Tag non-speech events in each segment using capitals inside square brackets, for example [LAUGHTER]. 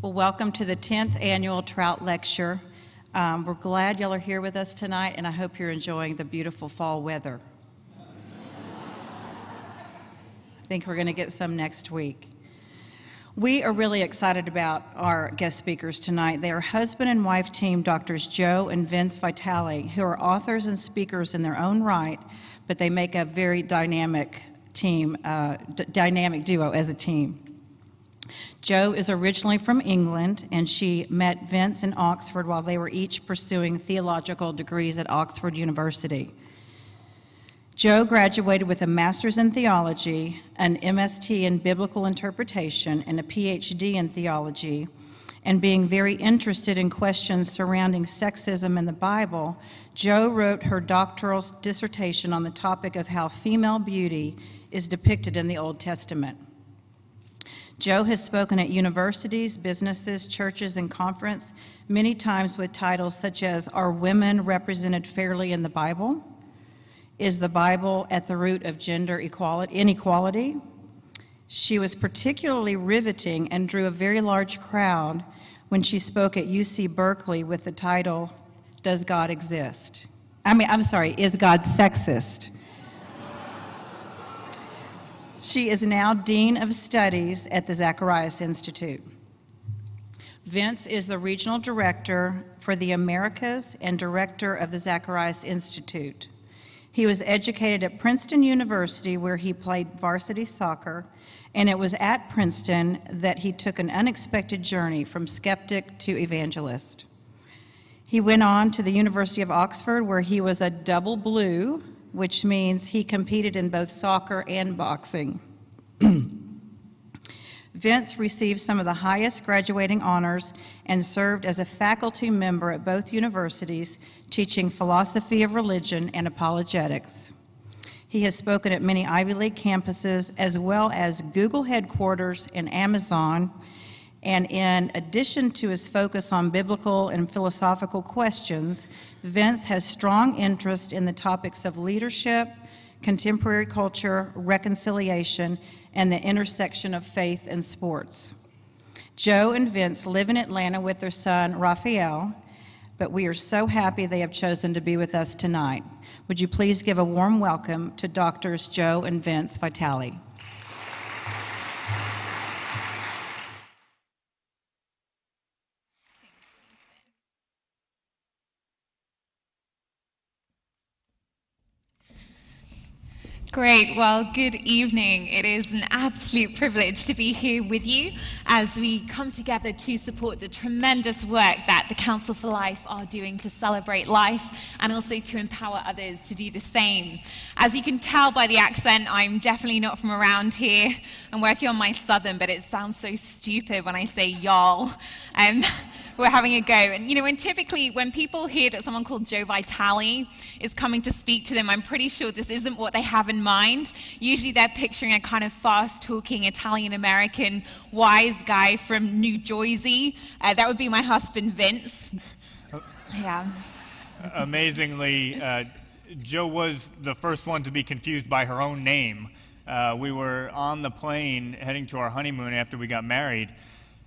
Well, welcome to the 10th annual Troutt Lecture. Um, we're glad y'all are here with us tonight, and I hope you're enjoying the beautiful fall weather. I think we're going to get some next week. We are really excited about our guest speakers tonight. They are husband and wife team Doctors Jo and Vince Vitale, who are authors and speakers in their own right, but they make a very dynamic team, uh, d- dynamic duo as a team. Jo is originally from England, and she met Vince in Oxford while they were each pursuing theological degrees at Oxford University. Jo graduated with a master's in theology, an MST in biblical interpretation, and a PhD in theology. And being very interested in questions surrounding sexism in the Bible, Jo wrote her doctoral dissertation on the topic of how female beauty is depicted in the Old Testament. Jo has spoken at universities, businesses, churches, and conference many times with titles such as Are Women Represented Fairly in the Bible? Is the Bible at the root of gender equality, inequality? She was particularly riveting and drew a very large crowd when she spoke at UC Berkeley with the title, Does God Exist? I mean, I'm sorry, Is God Sexist? She is now Dean of Studies at the Zacharias Institute. Vince is the Regional Director for the Americas and Director of the Zacharias Institute. He was educated at Princeton University, where he played varsity soccer, and it was at Princeton that he took an unexpected journey from skeptic to evangelist. He went on to the University of Oxford, where he was a double blue, which means he competed in both soccer and boxing. [CLEARS THROAT] Vince received some of the highest graduating honors and served as a faculty member at both universities, teaching philosophy of religion and apologetics. He has spoken at many Ivy League campuses as well as Google headquarters and Amazon. And in addition to his focus on biblical and philosophical questions, Vince has strong interest in the topics of leadership, contemporary culture, reconciliation, and the intersection of faith and sports. Jo and Vince live in Atlanta with their son, Raphael, but we are so happy they have chosen to be with us tonight. Would you please give a warm welcome to Doctors Jo and Vince Vitale? Great. Well, good evening. It is an absolute privilege to be here with you as we come together to support the tremendous work that the Council for Life are doing to celebrate life and also to empower others to do the same. As you can tell by the accent, I'm definitely not from around here. I'm working on my southern, but it sounds so stupid when I say y'all. Um, we're having a go. And, you know, and typically when people hear that someone called Jo Vitale is coming to speak to them, I'm pretty sure this isn't what they have in mind. Usually they're picturing a kind of fast talking Italian American wise guy from New Jersey. Uh, that would be my husband, Vince. [LAUGHS] Yeah. Amazingly, uh, Jo was the first one to be confused by her own name. Uh, we were on the plane heading to our honeymoon after we got married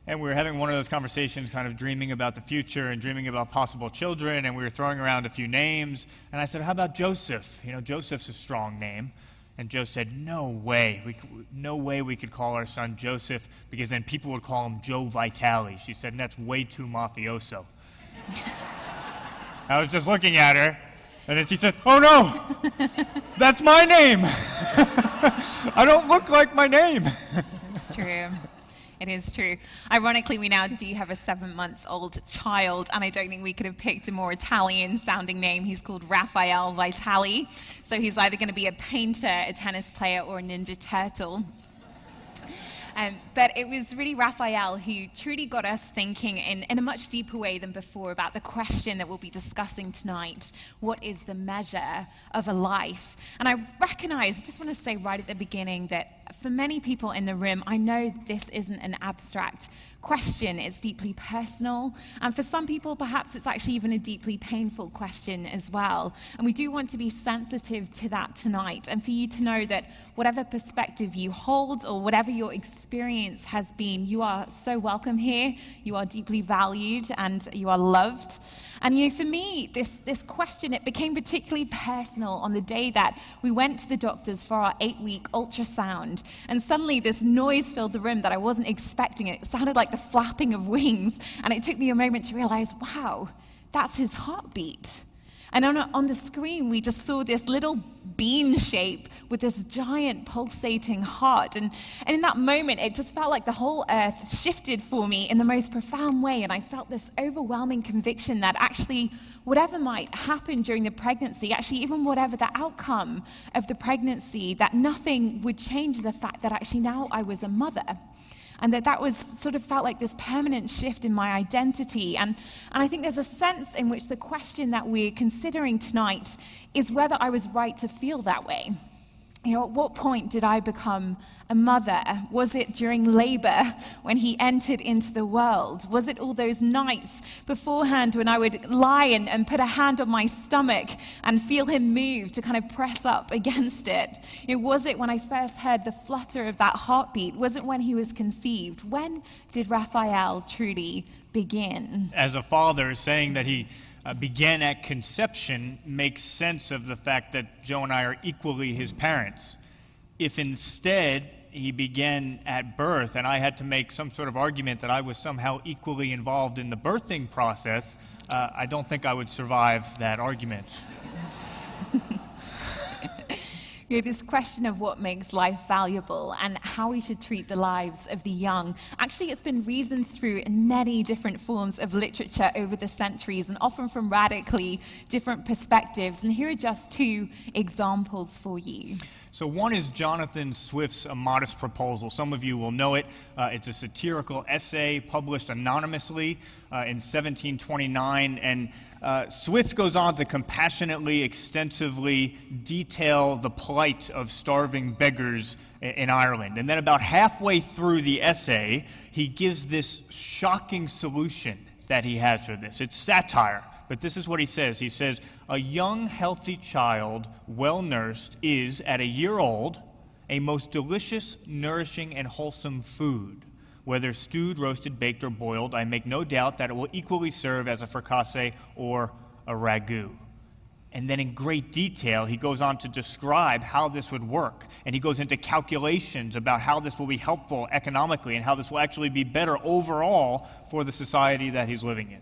and we were having one of those conversations, kind of dreaming about the future and dreaming about possible children, and we were throwing around a few names. And I said, How about Joseph? You know, Joseph's a strong name. And Jo said, No way. We, no way we could call our son Joseph because then people would call him Joe Vitale. She said, That's way too mafioso. [LAUGHS] I was just looking at her, and then she said, Oh no, that's my name. [LAUGHS] I don't look like my name. That's true. It is true. Ironically, we now do have a seven month old child, and I don't think we could have picked a more Italian sounding name. He's called Raphael Vitale. So he's either going to be a painter, a tennis player, or a Ninja Turtle. Um, but it was really Raphael who truly got us thinking in, in a much deeper way than before about the question that we'll be discussing tonight what is the measure of a life? And I recognize, I just want to say right at the beginning, that for many people in the room, I know this isn't an abstract question. It's deeply personal. And for some people, perhaps it's actually even a deeply painful question as well. And we do want to be sensitive to that tonight and for you to know that whatever perspective you hold or whatever your experience has been, you are so welcome here. You are deeply valued and you are loved. And you know, for me, this, this question, it became particularly personal on the day that we went to the doctors for our eight week ultrasound. And suddenly this noise filled the room that I wasn't expecting. It sounded like the flapping of wings. And it took me a moment to realize, wow, that's his heartbeat. And on, on the screen, we just saw this little bean shape with this giant pulsating heart. And, and in that moment, it just felt like the whole earth shifted for me in the most profound way. And I felt this overwhelming conviction that actually, whatever might happen during the pregnancy, actually, even whatever the outcome of the pregnancy, that nothing would change the fact that actually now I was a mother and that that was sort of felt like this permanent shift in my identity. And, and I think there's a sense in which the question that we're considering tonight is whether I was right to feel that way you know, at what point did I become a mother? Was it during labor when he entered into the world? Was it all those nights beforehand when I would lie and, and put a hand on my stomach and feel him move to kind of press up against it? You know, was it when I first heard the flutter of that heartbeat? Was it when he was conceived? When did Raphael truly begin? As a father, saying that he uh, began at conception makes sense of the fact that Jo and I are equally his parents. If instead he began at birth and I had to make some sort of argument that I was somehow equally involved in the birthing process, uh, I don't think I would survive that argument. You know, this question of what makes life valuable and how we should treat the lives of the young. Actually, it's been reasoned through in many different forms of literature over the centuries and often from radically different perspectives. And here are just two examples for you. So, one is Jonathan Swift's A Modest Proposal. Some of you will know it. Uh, it's a satirical essay published anonymously uh, in 1729. And uh, Swift goes on to compassionately, extensively detail the plight of starving beggars in Ireland. And then, about halfway through the essay, he gives this shocking solution that he has for this. It's satire. But this is what he says He says, A young, healthy child, well nursed, is, at a year old, a most delicious, nourishing, and wholesome food. Whether stewed, roasted, baked, or boiled, I make no doubt that it will equally serve as a fricassee or a ragout. And then, in great detail, he goes on to describe how this would work. And he goes into calculations about how this will be helpful economically and how this will actually be better overall for the society that he's living in.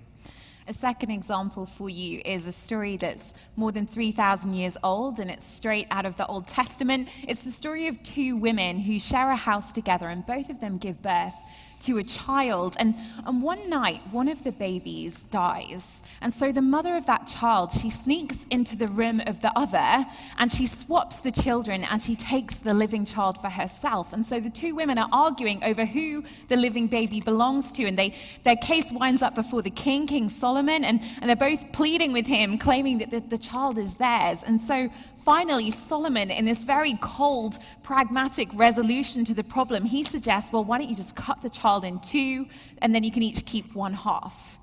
A second example for you is a story that's more than 3,000 years old and it's straight out of the Old Testament. It's the story of two women who share a house together and both of them give birth to a child. And, and one night, one of the babies dies. And so the mother of that child, she sneaks into the room of the other and she swaps the children and she takes the living child for herself. And so the two women are arguing over who the living baby belongs to. And they, their case winds up before the king, King Solomon, and, and they're both pleading with him, claiming that the, the child is theirs. And so finally, Solomon, in this very cold, pragmatic resolution to the problem, he suggests, well, why don't you just cut the child in two, and then you can each keep one half.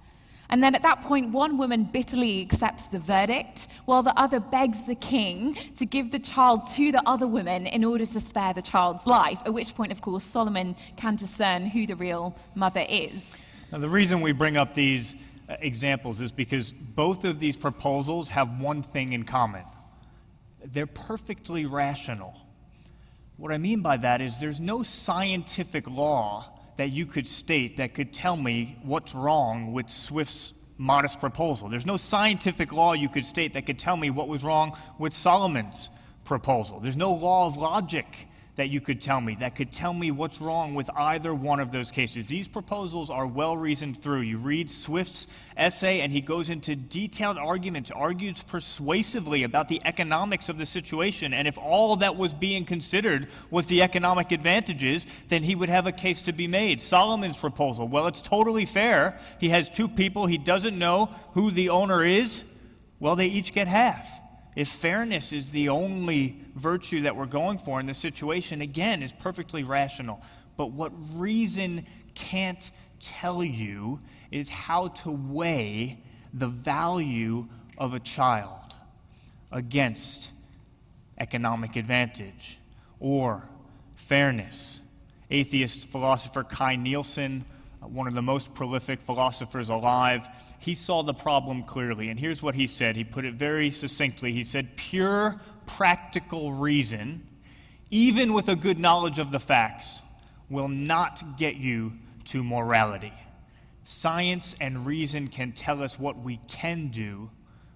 And then at that point, one woman bitterly accepts the verdict, while the other begs the king to give the child to the other woman in order to spare the child's life. At which point, of course, Solomon can discern who the real mother is. Now, the reason we bring up these uh, examples is because both of these proposals have one thing in common they're perfectly rational. What I mean by that is there's no scientific law that you could state that could tell me what's wrong with Swift's modest proposal. There's no scientific law you could state that could tell me what was wrong with Solomon's proposal. There's no law of logic that you could tell me that could tell me what's wrong with either one of those cases. These proposals are well reasoned through. You read Swift's essay, and he goes into detailed arguments, argues persuasively about the economics of the situation. And if all that was being considered was the economic advantages, then he would have a case to be made. Solomon's proposal, well, it's totally fair. He has two people, he doesn't know who the owner is. Well, they each get half. If fairness is the only virtue that we're going for in this situation, again, is perfectly rational. But what reason can't tell you is how to weigh the value of a child against economic advantage or fairness. Atheist philosopher Kai Nielsen, one of the most prolific philosophers alive, he saw the problem clearly. And here's what he said. He put it very succinctly. He said, Pure practical reason, even with a good knowledge of the facts, will not get you to morality. Science and reason can tell us what we can do,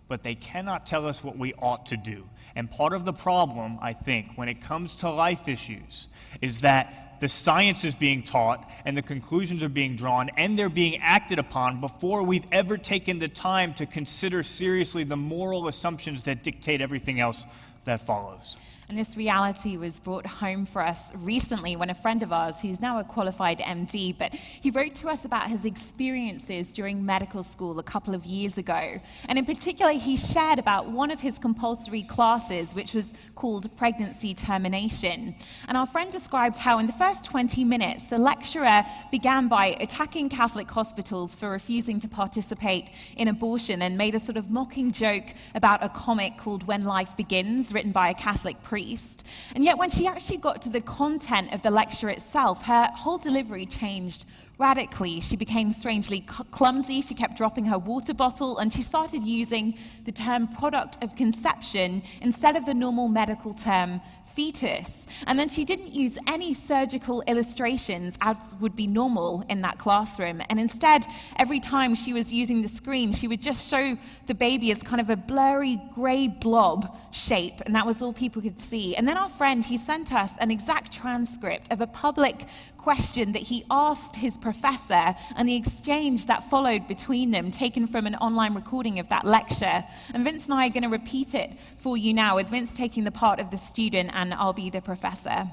but they cannot tell us what we ought to do. And part of the problem, I think, when it comes to life issues, is that the science is being taught and the conclusions are being drawn and they're being acted upon before we've ever taken the time to consider seriously the moral assumptions that dictate everything else that follows. And this reality was brought home for us recently when a friend of ours, who's now a qualified MD, but he wrote to us about his experiences during medical school a couple of years ago. And in particular, he shared about one of his compulsory classes, which was called pregnancy termination. And our friend described how, in the first 20 minutes, the lecturer began by attacking Catholic hospitals for refusing to participate in abortion and made a sort of mocking joke about a comic called When Life Begins, written by a Catholic priest priest. And yet, when she actually got to the content of the lecture itself, her whole delivery changed radically. She became strangely clumsy. She kept dropping her water bottle, and she started using the term product of conception instead of the normal medical term fetus. And then she didn't use any surgical illustrations as would be normal in that classroom. And instead, every time she was using the screen, she would just show the baby as kind of a blurry gray blob shape. And that was all people could see. And then our friend, he sent us an exact transcript of a public question that he asked his professor and the exchange that followed between them, taken from an online recording of that lecture. And Vince and I are going to repeat it for you now, with Vince taking the part of the student and I'll be the professor.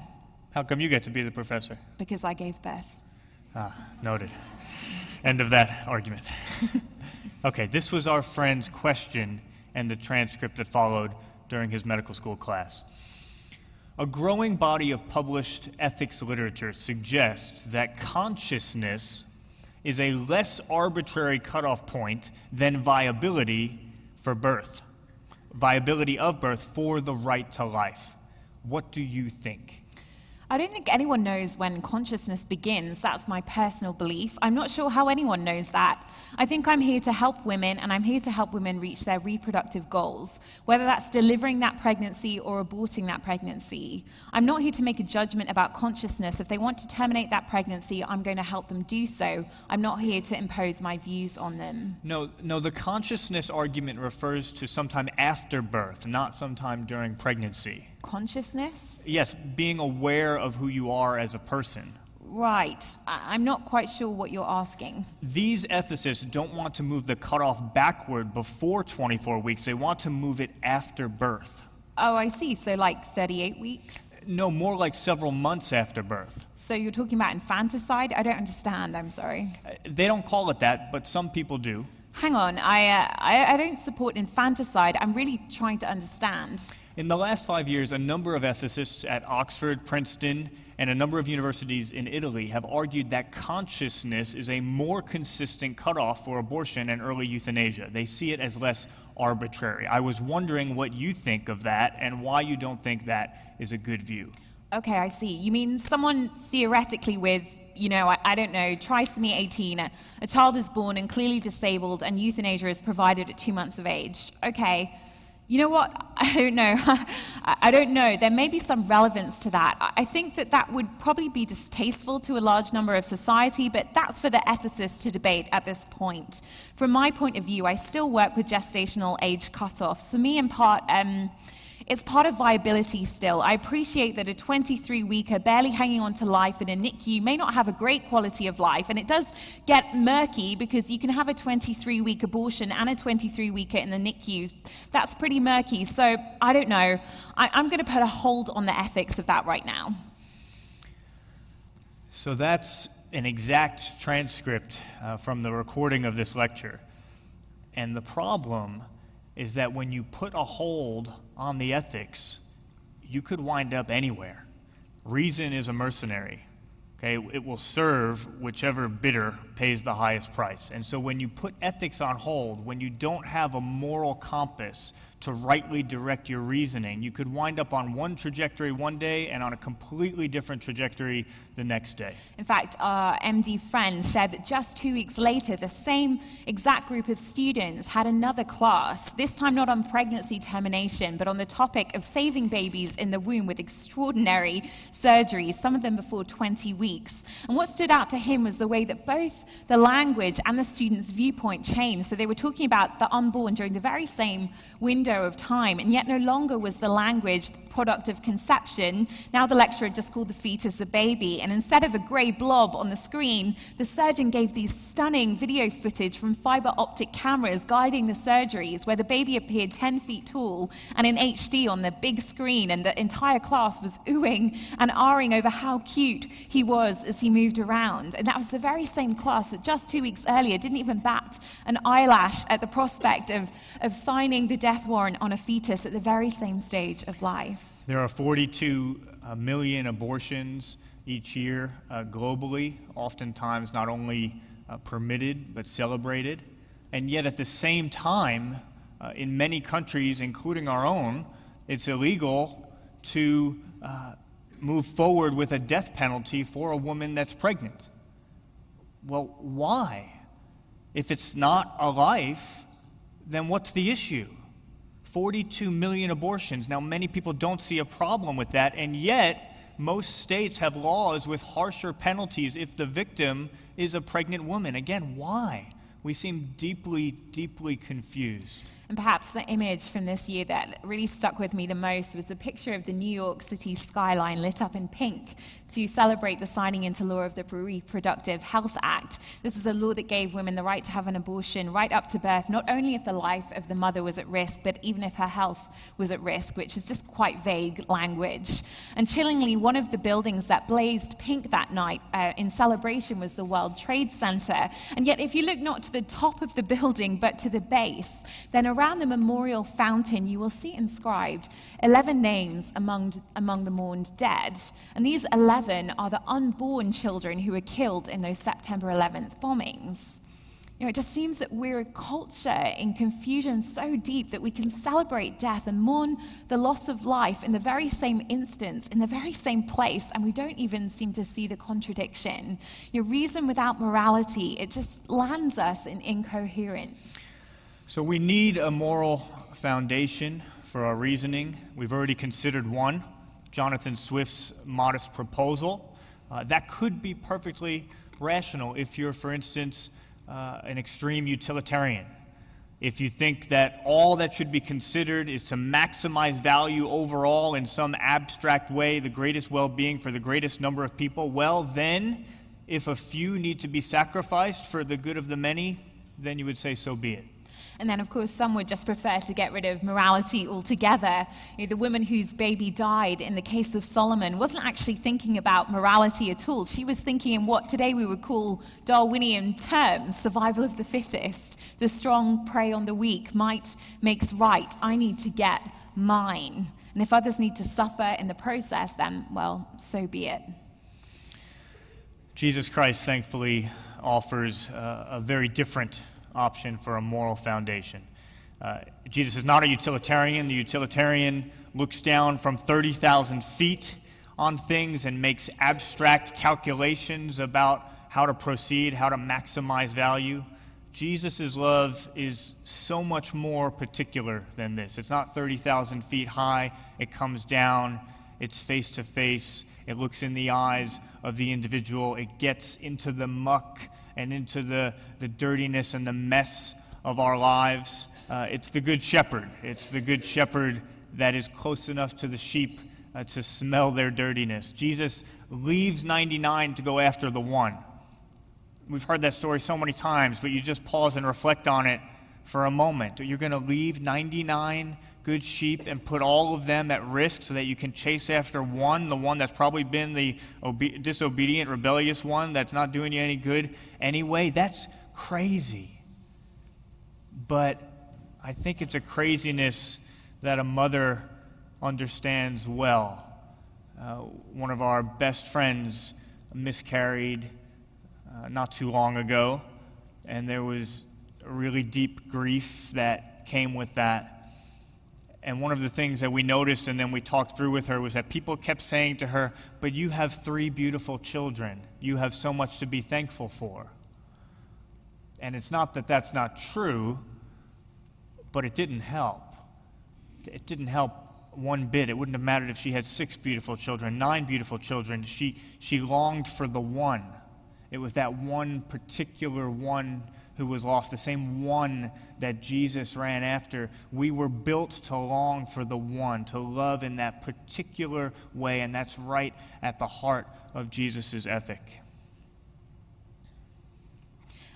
How come you get to be the professor? Because I gave birth. Ah, noted. End of that argument. [LAUGHS] okay, this was our friend's question and the transcript that followed during his medical school class. A growing body of published ethics literature suggests that consciousness is a less arbitrary cutoff point than viability for birth, viability of birth for the right to life. What do you think? I don't think anyone knows when consciousness begins. That's my personal belief. I'm not sure how anyone knows that. I think I'm here to help women, and I'm here to help women reach their reproductive goals, whether that's delivering that pregnancy or aborting that pregnancy. I'm not here to make a judgment about consciousness. If they want to terminate that pregnancy, I'm going to help them do so. I'm not here to impose my views on them. No, no, the consciousness argument refers to sometime after birth, not sometime during pregnancy consciousness? Yes, being aware of who you are as a person. Right. I- am not quite sure what you're asking. These ethicists don't want to move the cutoff backward before 24 weeks, they want to move it after birth. Oh, I see. So, like 38 weeks? No, more like several months after birth. So, you're talking about infanticide? I don't understand. I'm sorry. Uh, they don't call it that, but some people do. Hang on. I, uh, I, I don't support infanticide. I'm really trying to understand. In the last five years, a number of ethicists at Oxford, Princeton, and a number of universities in Italy have argued that consciousness is a more consistent cutoff for abortion and early euthanasia. They see it as less arbitrary. I was wondering what you think of that and why you don't think that is a good view. Okay, I see. You mean someone theoretically with you know, I, I, don't know, trisomy 18, a, a child is born and clearly disabled, and euthanasia is provided at two months of age. Okay, you know what? [LAUGHS] I don't know. [LAUGHS] I don't know. There may be some relevance to that. I think that that would probably be distasteful to a large number of society, but that's for the ethicists to debate at this point. From my point of view, I still work with gestational age cutoffs. For me, in part, um, it's part of viability still. I appreciate that a 23 weeker barely hanging on to life in a NICU may not have a great quality of life, and it does get murky because you can have a 23 week abortion and a 23 weeker in the NICU. That's pretty murky. So I don't know. I, I'm going to put a hold on the ethics of that right now. So that's an exact transcript uh, from the recording of this lecture. And the problem is that when you put a hold on the ethics, you could wind up anywhere. Reason is a mercenary. Okay, it will serve whichever bidder pays the highest price. And so when you put ethics on hold, when you don't have a moral compass to rightly direct your reasoning, you could wind up on one trajectory one day and on a completely different trajectory the next day. In fact, our MD friend shared that just two weeks later, the same exact group of students had another class, this time not on pregnancy termination, but on the topic of saving babies in the womb with extraordinary surgeries, some of them before 20 weeks. And what stood out to him was the way that both the language and the students' viewpoint changed. So they were talking about the unborn during the very same window of time, and yet no longer was the language the product of conception. Now the lecturer just called the fetus a baby, and instead of a grey blob on the screen, the surgeon gave these stunning video footage from fiber optic cameras guiding the surgeries, where the baby appeared 10 feet tall and in HD on the big screen, and the entire class was oohing and ahhing over how cute he was as he moved around. And that was the very same class that just two weeks earlier didn't even bat an eyelash at the prospect of, of signing the death warrant on a fetus at the very same stage of life. There are 42 uh, abortions each year uh, globally, oftentimes not only uh, permitted but celebrated. And yet, at the same time, uh, in many countries, including our own, it's illegal to uh, move forward with a death penalty for a woman that's pregnant. Well, why? If it's not a life, then what's the issue? 42 million abortions. Now, many people don't see a problem with that, and yet, most states have laws with harsher penalties if the victim is a pregnant woman. Again, why? We seem deeply, deeply confused. And perhaps the image from this year that really stuck with me the most was a picture of the New York City skyline lit up in pink to celebrate the signing into law of the Reproductive Health Act. This is a law that gave women the right to have an abortion right up to birth, not only if the life of the mother was at risk, but even if her health was at risk, which is just quite vague language. And chillingly, one of the buildings that blazed pink that night uh, in celebration was the World Trade Center. And yet, if you look not to the top of the building, but to the base, then around the memorial fountain, you will see inscribed 11 names among, among the mourned dead. And these 11 are the unborn children who were killed in those September 11th bombings. You know, it just seems that we're a culture in confusion so deep that we can celebrate death and mourn the loss of life in the very same instance, in the very same place, and we don't even seem to see the contradiction. You know, reason without morality, it just lands us in incoherence. So we need a moral foundation for our reasoning. We've already considered one Jonathan Swift's modest proposal. Uh, that could be perfectly rational if you're, for instance, uh, an extreme utilitarian. If you think that all that should be considered is to maximize value overall in some abstract way, the greatest well being for the greatest number of people, well, then, if a few need to be sacrificed for the good of the many, then you would say, so be it. And then, of course, some would just prefer to get rid of morality altogether. You know, the woman whose baby died in the case of Solomon wasn't actually thinking about morality at all. She was thinking in what today we would call Darwinian terms survival of the fittest. The strong prey on the weak, might makes right. I need to get mine. And if others need to suffer in the process, then, well, so be it. Jesus Christ, thankfully, offers uh, a very different option for a moral foundation. Uh, Jesus is not a utilitarian. The utilitarian looks down from 30,000 feet on things and makes abstract calculations about how to proceed, how to maximize value. Jesus' love is so much more particular than this. It's not 30,000 feet high, it comes down, it's face to face, it looks in the eyes of the individual, it gets into the muck and into the, the dirtiness and the mess of our lives. Uh, it's the Good Shepherd. It's the Good Shepherd that is close enough to the sheep uh, to smell their dirtiness. Jesus leaves 99 to go after the one. We've heard that story so many times, but you just pause and reflect on it for a moment. You're going to leave 99 good sheep and put all of them at risk so that you can chase after one, the one that's probably been the obe- disobedient, rebellious one that's not doing you any good anyway. That's crazy. But I think it's a craziness that a mother understands well. Uh, one of our best friends miscarried uh, not too long ago, and there was a really deep grief that came with that. And one of the things that we noticed and then we talked through with her was that people kept saying to her, But you have three beautiful children. You have so much to be thankful for. And it's not that that's not true, but it didn't help. It didn't help one bit. It wouldn't have mattered if she had six beautiful children, nine beautiful children. She, she longed for the one. It was that one particular one who was lost, the same one that Jesus ran after. We were built to long for the one, to love in that particular way, and that's right at the heart of Jesus' ethic.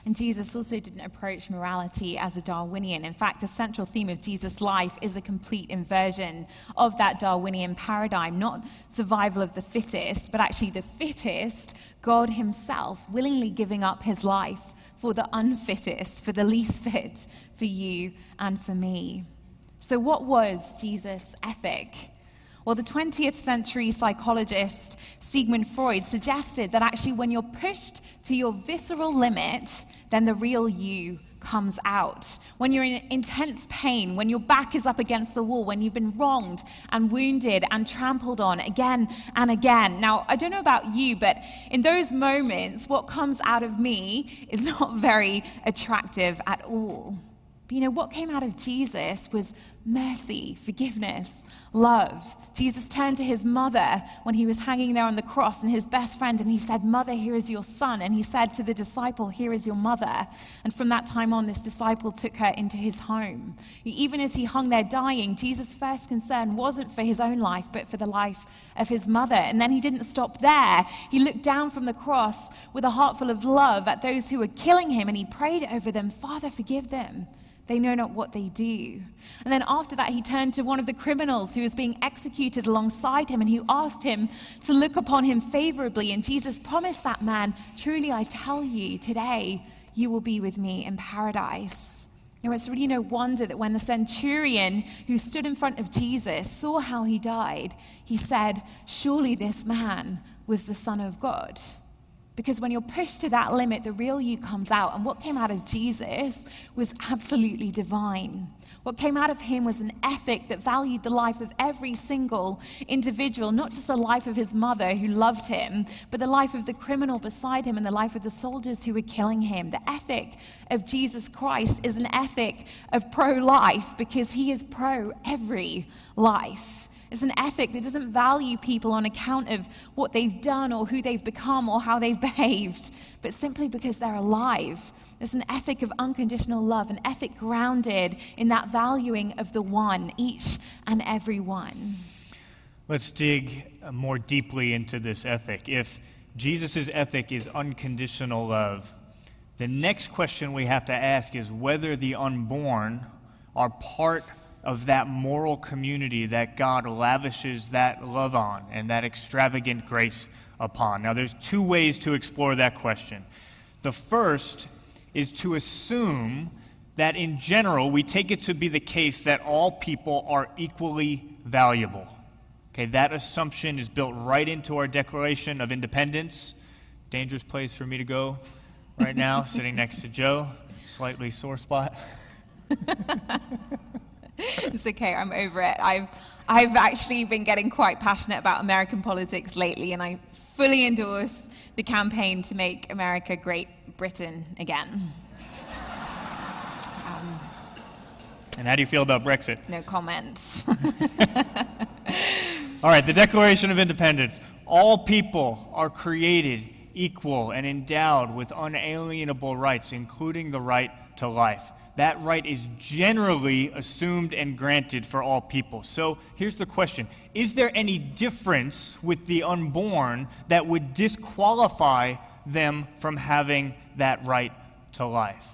And Jesus also didn't approach morality as a Darwinian. In fact, the central theme of Jesus' life is a complete inversion of that Darwinian paradigm, not survival of the fittest, but actually the fittest, God Himself, willingly giving up His life for the unfittest, for the least fit, for you and for me. So, what was Jesus' ethic? Well, the 20th century psychologist Sigmund Freud suggested that actually, when you're pushed to your visceral limit, then the real you comes out. When you're in intense pain, when your back is up against the wall, when you've been wronged and wounded and trampled on again and again. Now, I don't know about you, but in those moments, what comes out of me is [LAUGHS] not very attractive at all. But you know, what came out of Jesus was mercy, forgiveness, love. Jesus turned to his mother when he was hanging there on the cross and his best friend, and he said, Mother, here is your son. And he said to the disciple, Here is your mother. And from that time on, this disciple took her into his home. Even as he hung there dying, Jesus' first concern wasn't for his own life, but for the life of his mother. And then he didn't stop there. He looked down from the cross with a heart full of love at those who were killing him, and he prayed over them, Father, forgive them they know not what they do. And then after that, he turned to one of the criminals who was being executed alongside him and who asked him to look upon him favorably. And Jesus promised that man, Truly I tell you, today you will be with me in paradise. You know, it's really no wonder that when the centurion who stood in front of Jesus saw how he died, he said, Surely this man was the Son of God. Because when you're pushed to that limit, the real you comes out. And what came out of Jesus was absolutely divine. What came out of him was an ethic that valued the life of every single individual, not just the life of his mother who loved him, but the life of the criminal beside him and the life of the soldiers who were killing him. The ethic of Jesus Christ is an ethic of pro life because he is pro every life. It's an ethic that doesn't value people on account of what they've done or who they've become or how they've [LAUGHS] behaved, but simply because they're alive. It's an ethic of unconditional love, an ethic grounded in that valuing of the one, each and every one. Let's dig more deeply into this ethic. If Jesus' ethic is unconditional love, the next question we have to ask is whether the unborn are part of that moral community that God lavishes that love on and that extravagant grace upon. Now, there's two ways to explore that question. The first is to assume that in general, we take it to be the case that all people are equally valuable. Okay, that assumption is built right into our Declaration of Independence. Dangerous place for me to go right now, sitting next to Jo. Slightly sore spot. [LAUGHS] [LAUGHS] it's okay, I'm over it. I've, I've actually been getting quite passionate about American politics lately, and I fully endorse the campaign to make America Great Britain again. [LAUGHS] Um, and how do you feel about Brexit? No comment. [LAUGHS] All right, the Declaration of Independence. All people are created equal and endowed with unalienable rights, including the right to life that right is generally assumed and granted for all people. So here's the question Is there any difference with the unborn that would disqualify them from having that right to life?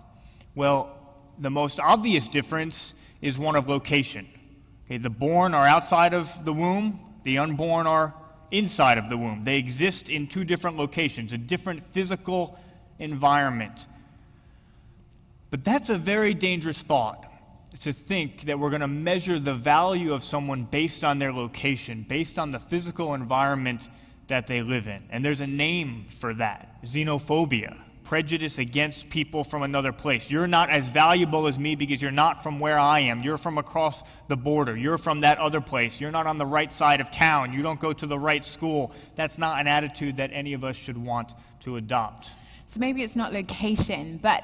Well, the most obvious difference is one of location. Okay, the born are outside of the womb, the unborn are inside of the womb. They exist in two different locations, a different physical environment. But that's a very dangerous thought to think that we're going to measure the value of someone based on their location, based on the physical environment that they live in. And there's a name for that xenophobia, prejudice against people from another place. You're not as valuable as me because you're not from where I am. You're from across the border. You're from that other place. You're not on the right side of town. You don't go to the right school. That's not an attitude that any of us should want to adopt. So maybe it's not location, but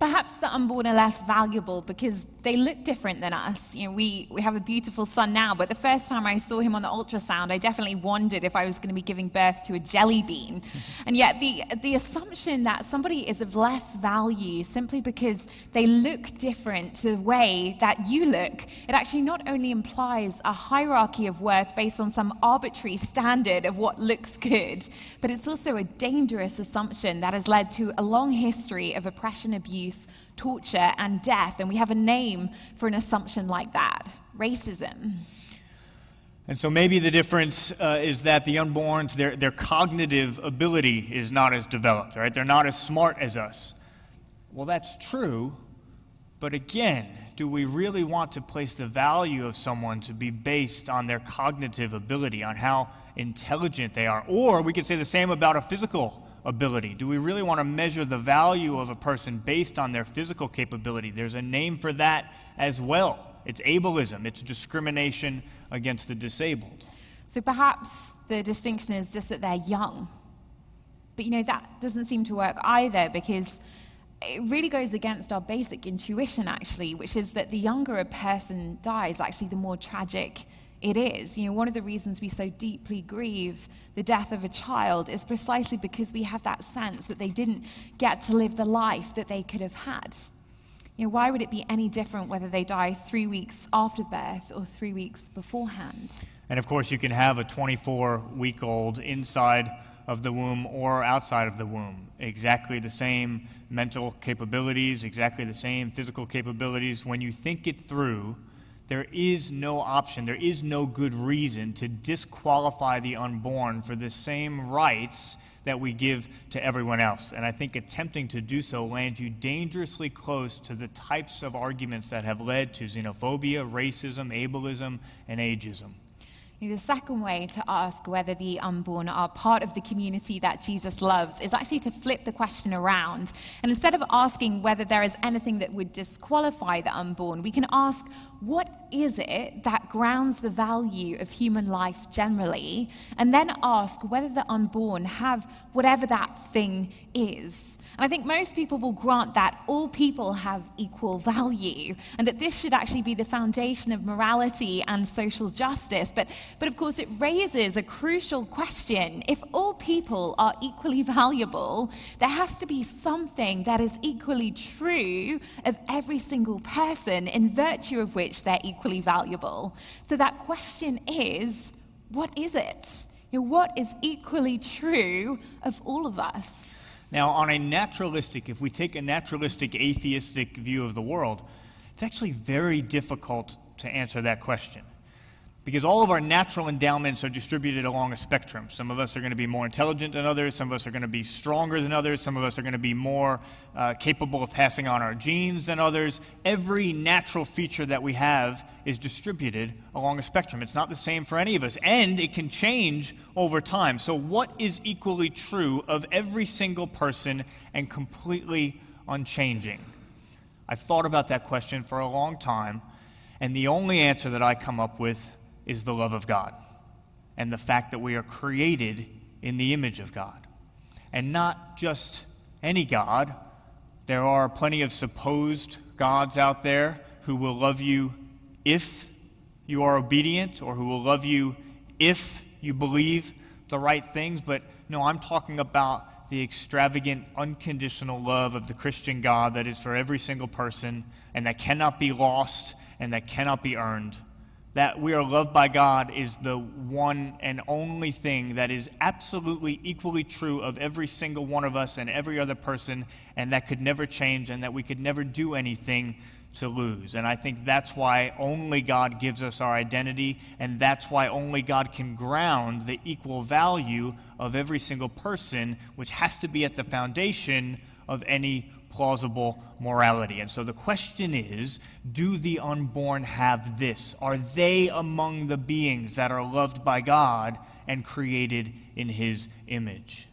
perhaps the unborn are less valuable because they look different than us. You know, we, we have a beautiful son now, but the first time I saw him on the ultrasound, I definitely wondered if I was going to be giving birth to a jelly bean. [LAUGHS] And yet, the, the assumption that somebody is of less value simply because they look different to the way that you look, it actually not only implies a hierarchy of worth based on some arbitrary standard of what looks good, but it's also a dangerous assumption that has led to a long history of oppression, abuse, torture, and death. And we have a name for an assumption like that racism. And so maybe the difference uh, is that the unborn, their, their cognitive ability is not as developed, right? They're not as smart as us. Well, that's true, but again, do we really want to place the value of someone to be based on their cognitive ability, on how intelligent they are? Or we could say the same about a physical ability? Do we really want to measure the value of a person based on their physical capability? There's a name for that as well. It's ableism, it's discrimination against the disabled. So perhaps the distinction is just that they're young. But you know, that doesn't seem to work either because it really goes against our basic intuition, actually, which is that the younger a person dies, actually, the more tragic it is. You know, one of the reasons we so deeply grieve the death of a child is precisely because we have that sense that they didn't get to live the life that they could have had. You know, why would it be any different whether they die three weeks after birth or three weeks beforehand? And of course, you can have a 24 week old inside of the womb or outside of the womb. Exactly the same mental capabilities, exactly the same physical capabilities. When you think it through, there is no option, there is no good reason to disqualify the unborn for the same rights that we give to everyone else. And I think attempting to do so lands you dangerously close to the types of arguments that have led to xenophobia, racism, ableism, and ageism. The second way to ask whether the unborn are part of the community that Jesus loves is actually to flip the question around. And instead of asking whether there is anything that would disqualify the unborn, we can ask, what is it that grounds the value of human life generally? And then ask whether the unborn have whatever that thing is. And I think most people will grant that all people have equal value and that this should actually be the foundation of morality and social justice. But, but of course, it raises a crucial question. If all people are equally [LAUGHS] valuable, there has to be something that is equally true of every single person in virtue of which they're equally valuable. So that question is what is it? You know, what is equally true of all of us? Now, on a naturalistic, if we take a naturalistic atheistic view of the world, it's actually very difficult to answer that question because all of our natural endowments are distributed along a spectrum. Some of us are going to be more intelligent than others, some of us are going to be stronger than others, some of us are going to be more uh, capable of passing on our genes than others. Every natural feature that we have is distributed along a spectrum. It's not the same for any of us, and it can change over time. So, what is equally true of every single person and completely unchanging? I've thought about that question for a long time, and the only answer that I come up with is the love of God and the fact that we are created in the image of God. And not just any God, there are plenty of supposed gods out there who will love you if you are obedient or who will love you if you believe the right things. But no, I'm talking about the extravagant, unconditional love of the Christian God that is for every single person and that cannot be lost and that cannot be earned that we are loved by God is the one and only thing that is absolutely equally true of every single one of us and every other person, and that could never change, and that we could never do anything to lose. And I think that's why only God gives us our identity, and that's why only God can ground the equal value of every single person, which has to be at the foundation of any plausible morality. And so the question is do the unborn have this? Are they among the beings that are loved by God and created in his image?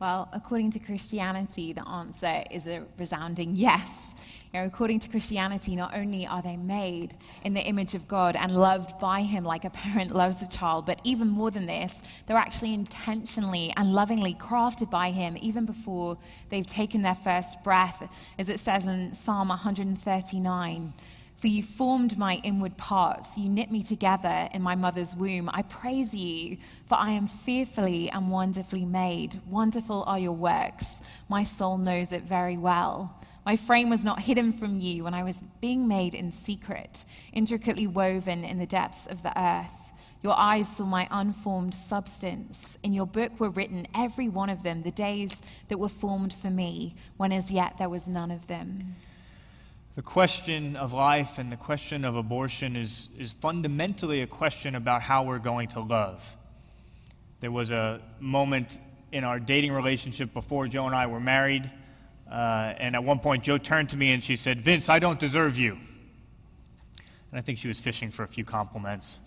Well, according to Christianity, the answer is a resounding yes. You know, according to Christianity, not only are they made in the image of God and loved by Him like a parent loves a child, but even more than this, they're actually intentionally and lovingly crafted by Him even before they've taken their first breath, as it says in Psalm 139. For you formed my inward parts, you knit me together in my mother's womb. I praise you, for I am fearfully and wonderfully made. Wonderful are your works. My soul knows it very well. My frame was not hidden from you when I was being made in secret, intricately woven in the depths of the earth. Your eyes saw my unformed substance. In your book were written, every one of them, the days that were formed for me, when as yet there was none of them. The question of life and the question of abortion is, is fundamentally a question about how we're going to love. There was a moment in our dating relationship before Jo and I were married uh, and at one point, Jo turned to me and she said, Vince, I don't deserve you. And I think she was fishing for a few compliments.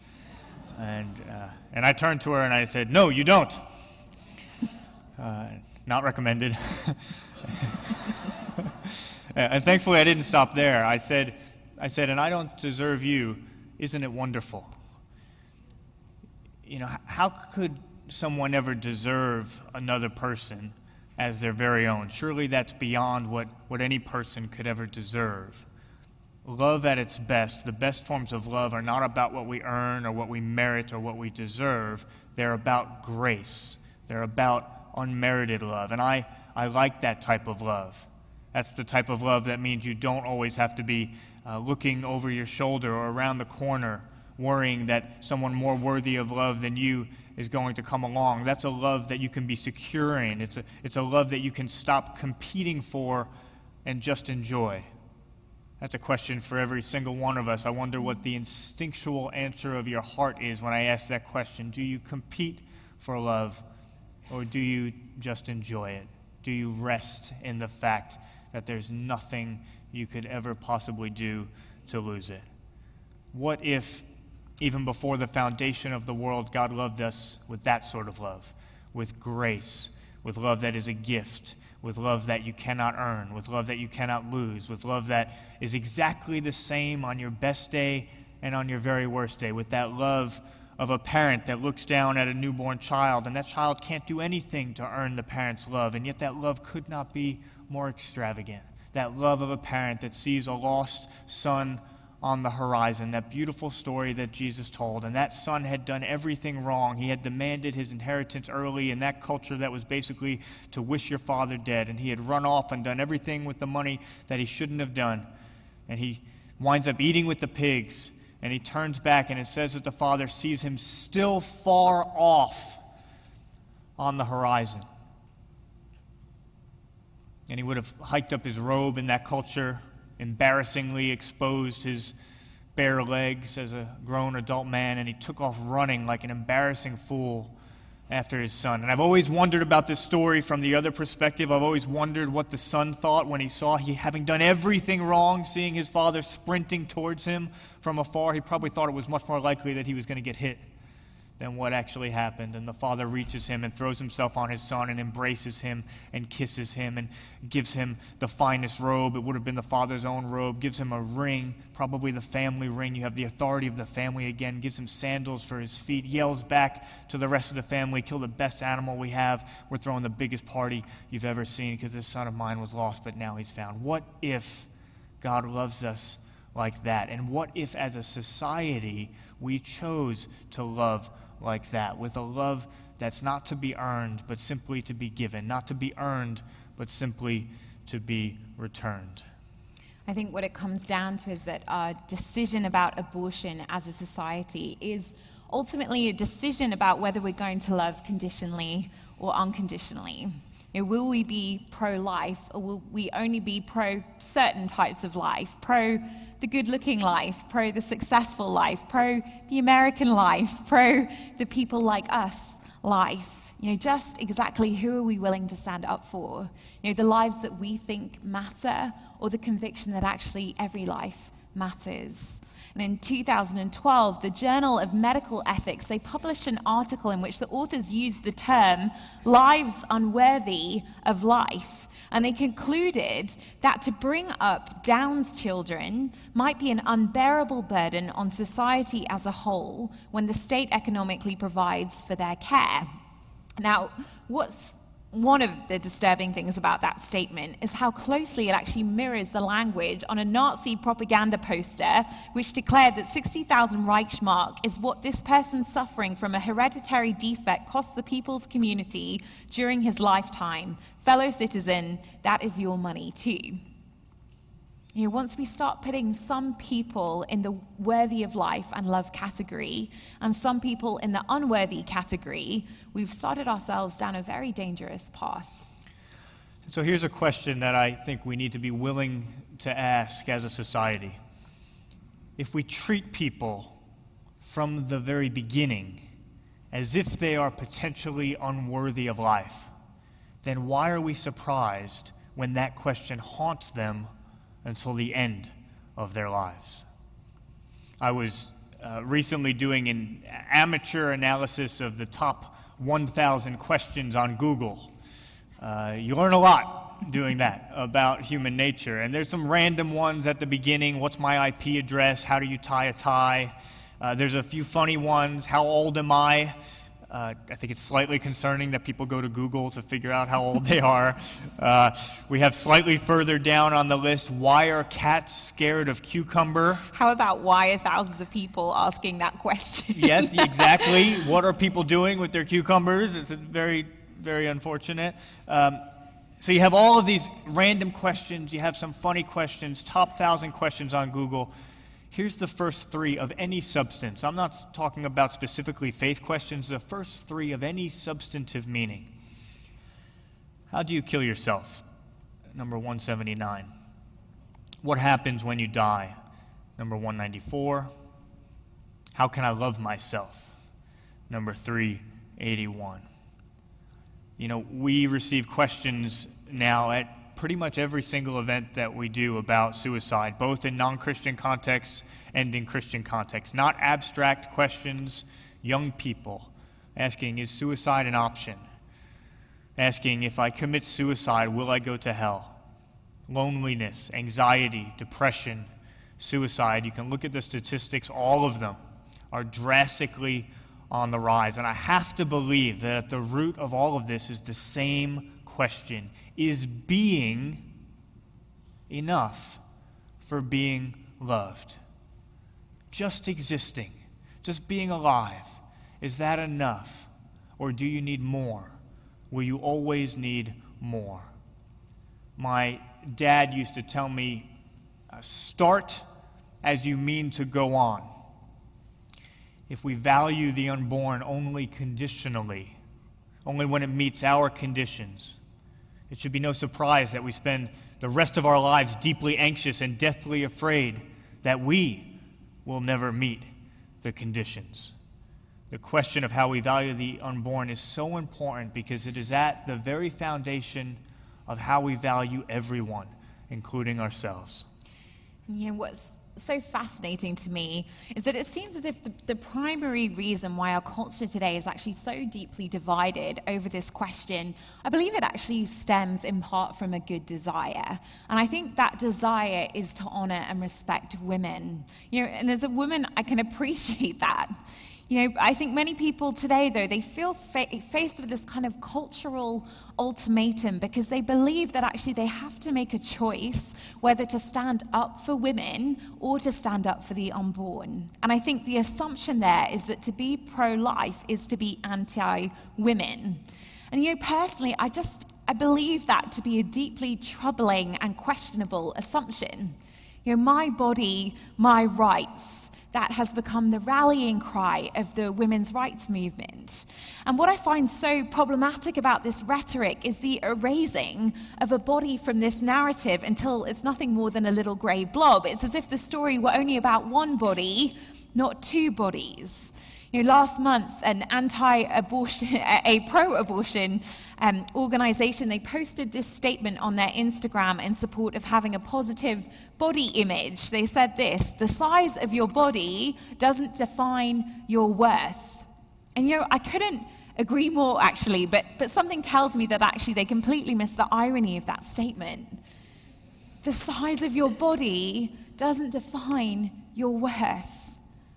And, uh, and I turned to her and I said, No, you don't. Uh, not recommended. [LAUGHS] and thankfully, I didn't stop there. I said, I said, and I don't deserve you. Isn't it wonderful? You know, how could someone ever deserve another person as their very own. Surely that's beyond what, what any person could ever deserve. Love at its best, the best forms of love are not about what we earn or what we merit or what we deserve. They're about grace. They're about unmerited love. And I, I like that type of love. That's the type of love that means you don't always have to be uh, looking over your shoulder or around the corner, worrying that someone more worthy of love than you is going to come along. That's a love that you can be securing. It's a, it's a love that you can stop competing for and just enjoy. That's a question for every single one of us. I wonder what the instinctual answer of your heart is when I ask that question. Do you compete for love or do you just enjoy it? Do you rest in the fact that there's nothing you could ever possibly do to lose it? What if even before the foundation of the world, God loved us with that sort of love, with grace, with love that is a gift, with love that you cannot earn, with love that you cannot lose, with love that is exactly the same on your best day and on your very worst day, with that love of a parent that looks down at a newborn child, and that child can't do anything to earn the parent's love, and yet that love could not be more extravagant. That love of a parent that sees a lost son on the horizon, that beautiful story that Jesus told. And that son had done everything wrong. He had demanded his inheritance early in that culture that was basically to wish your father dead. And he had run off and done everything with the money that he shouldn't have done. And he winds up eating with the pigs. And he turns back, and it says that the father sees him still far off on the horizon. And he would have hiked up his robe in that culture embarrassingly exposed his bare legs as a grown adult man, and he took off running like an embarrassing fool after his son. And I've always wondered about this story from the other perspective. I've always wondered what the son thought when he saw he having done everything wrong, seeing his father sprinting towards him from afar. He probably thought it was much more likely that he was going to get hit than what actually happened. And the father reaches him and throws himself on his son and embraces him and kisses him and gives him the finest robe. It would have been the father's own robe, gives him a ring, probably the family ring. You have the authority of the family again, gives him sandals for his feet, yells back to the rest of the family, kill the best animal we have. We're throwing the biggest party you've ever seen because this son of mine was lost, but now he's found. What if God loves us? Like that? And what if, as a society, we chose to love like that, with a love that's not to be earned, but simply to be given, not to be earned, but simply to be returned. I think what it comes down to is that our decision about abortion as a society is ultimately a decision about whether we're going to love conditionally or unconditionally. You know, will we be pro life or will we only be pro certain types of life? Pro the good looking life, pro the successful life, pro the American life, [LAUGHS] pro the people like us life. You know, just exactly who are we willing to stand up for? You know, the lives that we think matter or the conviction that actually every life matters. And in 2012, the Journal of Medical Ethics, they published an article in which the authors used the term lives unworthy of life. And they concluded that to bring up Down's children might be an unbearable burden on society as a whole when the state economically provides for their care. Now, what's one of the disturbing things about that statement is how closely it actually mirrors the language on a Nazi propaganda poster, which declared that 60,000 Reichsmark is what this person suffering from a hereditary defect cost the people's community during his lifetime. Fellow citizen, that is your money too. You know, once we start putting some people in the worthy of life and love category and some people in the unworthy category, we've started ourselves down a very dangerous path. So here's a question that I think we need to be willing to ask as a society. If we treat people from the very beginning as if they are potentially unworthy of life, then why are we surprised when that question haunts them until the end of their lives. I was uh, recently doing an amateur analysis of the top 1,000 questions on Google. Uh, you learn a lot doing that about human nature. And there's some random ones at the beginning what's my IP address? How do you tie a tie? Uh, there's a few funny ones. How old am I? Uh, I think it's slightly concerning that people go to Google to figure out how old they are. Uh, we have slightly further down on the list why are cats scared of cucumber? How about why are thousands of people asking that question? yes, [LAUGHS] exactly. what are people doing with their cucumbers? It's very, very unfortunate. Um, so you have all of these random questions, you have some funny questions, top thousand questions on Google. Here's the first three of any substance. I'm not talking about specifically faith questions, the first three of any substantive meaning. How do you kill yourself? Number 179. What happens when you die? Number 194. How can I love myself? Number 381. You know, we receive questions now at pretty much every single event that we do about suicide, both in non Christian contexts and in Christian contexts. Not abstract questions, young people asking, Is suicide an option? Asking, If I commit suicide, will I go to hell? Loneliness, anxiety, depression, suicide. You can look at the statistics, all of them are drastically on the rise. And I have to believe that at the root of all of this is the same question Is being enough for being loved? Just existing, just being alive, is that enough? Or do you need more? Will you always need more? My dad used to tell me uh, start as you mean to go on. If we value the unborn only conditionally, only when it meets our conditions, it should be no surprise that we spend the rest of our lives deeply anxious and deathly afraid that we will never meet the conditions. The question of how we value the unborn is so important because it is at the very foundation of how we value everyone, including ourselves. Know, what's so fascinating to me is that it seems as if the, the, primary reason why our culture today is actually so deeply divided over this question, I believe it actually stems in part from a good desire. And I think that desire is to honor and respect women. You know, and as a woman, I can appreciate [LAUGHS] that. You know, I think many people today, though, they feel fa- faced with this kind of cultural ultimatum because they believe that actually they have to make a choice whether to stand up for women or to stand up for the unborn. And I think the assumption there is that to be pro life is to be anti women. And, you know, personally, I just I believe that to be a deeply troubling and questionable assumption. You know, my body, my rights that has become the rallying cry of the women's rights movement. And what I find so problematic about this rhetoric is the erasing of a body from this narrative until it's nothing more than a little grey blob. It's as if the story were only about one body, not two bodies. You know, last month, an anti-abortion, [LAUGHS] a pro-abortion um, organization, they posted this statement on their Instagram in support of having a positive body image. They said this, the size of your body doesn't define your worth. And you know, I couldn't agree more actually, but, but something tells me that actually they completely missed the irony of that statement. The size of your body doesn't define your worth.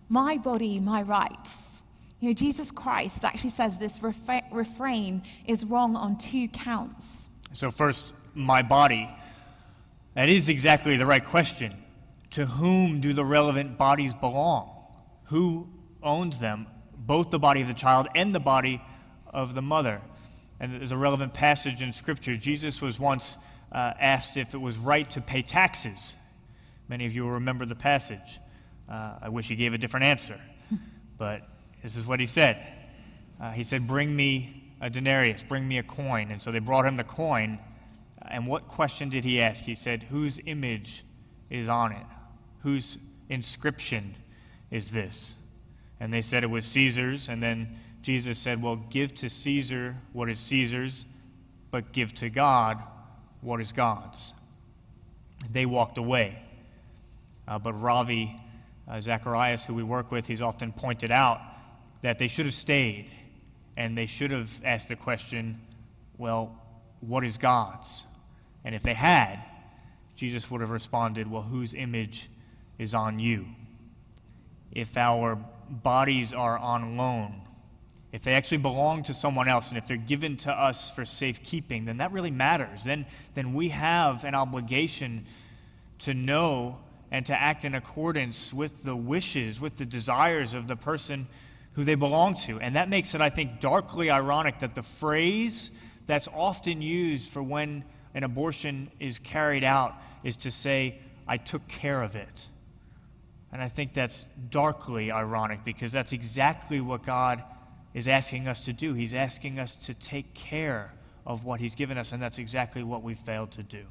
My body, my rights. You know, Jesus Christ actually says this refrain is wrong on two counts. So, first, my body. That is exactly the right question. To whom do the relevant bodies belong? Who owns them? Both the body of the child and the body of the mother. And there's a relevant passage in Scripture. Jesus was once uh, asked if it was right to pay taxes. Many of you will remember the passage. Uh, I wish he gave a different answer, [LAUGHS] but this is what he said. Uh, he said, Bring me a denarius, bring me a coin. And so they brought him the coin. And what question did he ask? He said, Whose image is on it? Whose inscription is this? And they said it was Caesar's. And then Jesus said, Well, give to Caesar what is Caesar's, but give to God what is God's. They walked away. Uh, but Ravi uh, Zacharias, who we work with, he's often pointed out that they should have stayed and they should have asked the question, well, what is God's? And if they had, Jesus would have responded, well, whose image is on you? If our bodies are on loan, if they actually belong to someone else and if they're given to us for safekeeping, then that really matters. Then, then we have an obligation to know and to act in accordance with the wishes, with the desires of the person who they belong to. And that makes it, I think, darkly ironic that the phrase that's often used for when an abortion is carried out is to say, I took care of it. And I think that's darkly ironic because that's exactly what God is asking us to do. He's asking us to take care of what He's given us, and that's exactly what we failed to do.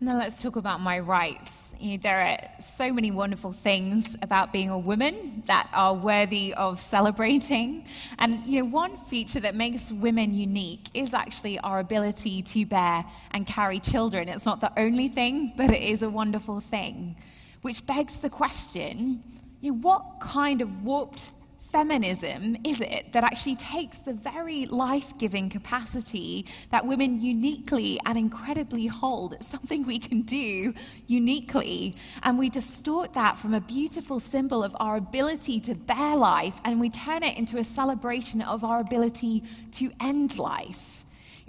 Now let's talk about my rights. You know, there are so many wonderful things about being a woman that are worthy of celebrating. And you know, one feature that makes women unique is actually our ability to bear and carry children. It's not the only thing, but it is a wonderful thing. Which begs the question, you know, what kind of warped feminism is it that actually takes the very life giving capacity that women uniquely and incredibly hold? It's something we can do uniquely. And we distort that from a beautiful symbol of our ability to bear life and we turn it into a celebration of our ability to end life.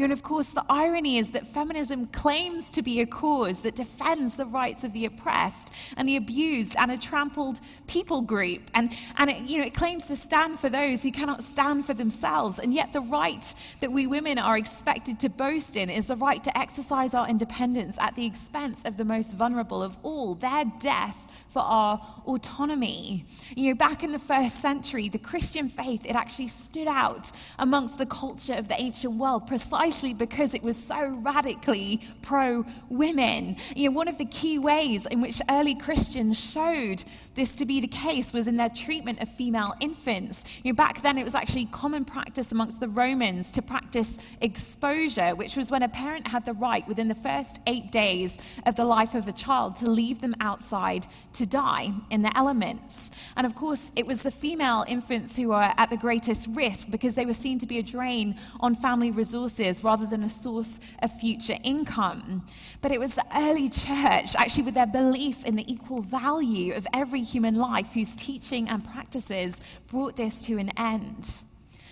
And of course, the irony is that feminism claims to be a cause that defends the rights of the oppressed and the abused and a trampled people group. And, and it, you know, it claims to stand for those who cannot stand for themselves. And yet, the right that we women are expected to boast in is the right to exercise our independence at the expense of the most vulnerable of all, their death for our autonomy. You know, back in the first century, the Christian faith, it actually stood out amongst the culture of the ancient world precisely because it was so radically pro women. You know, one of the key ways in which early Christians showed this to be the case was in their treatment of female infants. You know, back then, it was actually common practice amongst the Romans to practice exposure, which was when a parent had the right within the first eight days of the life of a child to leave them outside to die in the elements. And of course, it was the female infants who were at the greatest risk because they were seen to be a drain on family resources rather than a source of future income. But it was the early church, actually, with their belief in the equal value of every human life, whose teaching and practices brought this to an end.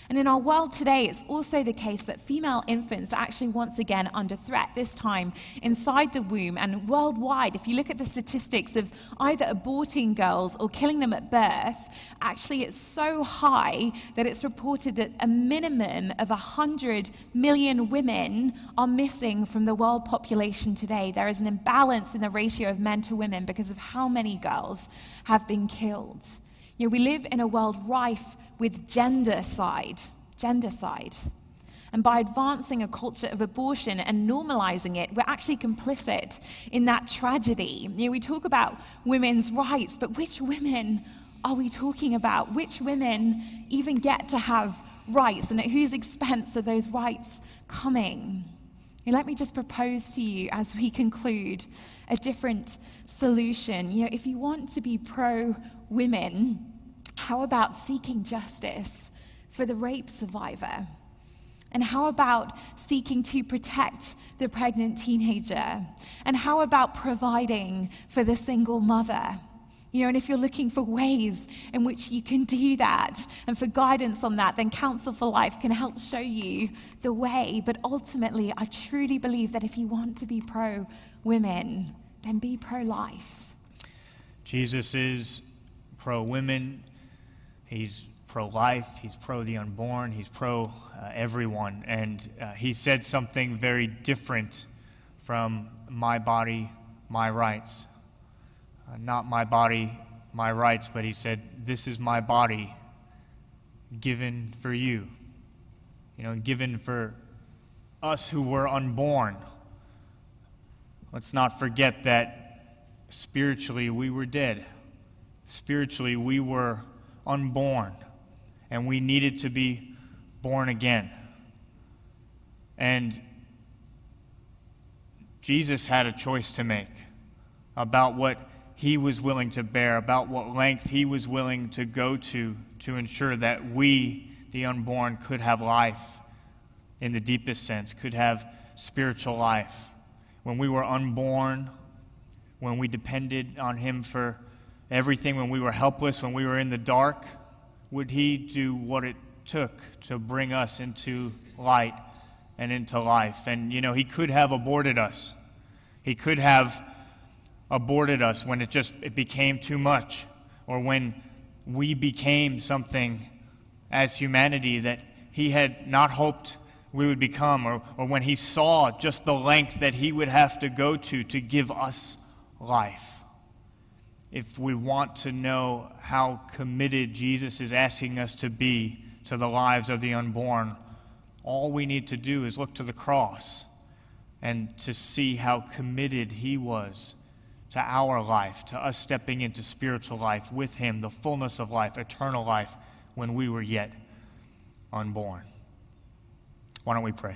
And in our world today, it's also the case that female infants are actually once again under threat, this time inside the womb and worldwide. If you look at the statistics of either aborting girls or killing them at birth, actually it's so high that it's reported that a minimum of 100 million women are missing from the world population today. There is an imbalance in the ratio of men to women because of how many girls have been killed. You know, we live in a world rife with gendercide, gendercide. And by advancing a culture of abortion and normalizing it, we're actually complicit in that tragedy. You know, we talk about women's rights, but which women are we talking about? Which women even get to have rights, and at whose expense are those rights coming? And let me just propose to you as we conclude a different solution. You know, if you want to be pro women, how about seeking justice for the rape survivor? And how about seeking to protect the pregnant teenager? And how about providing for the single mother? You know, and if you're looking for ways in which you can do that and for guidance on that, then Council for Life can help show you the way. But ultimately, I truly believe that if you want to be pro women, then be pro life. Jesus is pro women, he's pro life, he's pro the unborn, he's pro uh, everyone. And uh, he said something very different from my body, my rights. Uh, not my body, my rights, but he said, This is my body given for you. You know, given for us who were unborn. Let's not forget that spiritually we were dead. Spiritually we were unborn, and we needed to be born again. And Jesus had a choice to make about what he was willing to bear, about what length he was willing to go to to ensure that we, the unborn, could have life in the deepest sense, could have spiritual life. When we were unborn, when we depended on him for everything, when we were helpless, when we were in the dark, would he do what it took to bring us into light and into life? And, you know, he could have aborted us. He could have aborted us when it just it became too much or when we became something as humanity that he had not hoped we would become or, or when he saw just the length that he would have to go to to give us life if we want to know how committed jesus is asking us to be to the lives of the unborn all we need to do is look to the cross and to see how committed he was to our life, to us stepping into spiritual life with Him, the fullness of life, eternal life, when we were yet unborn. Why don't we pray?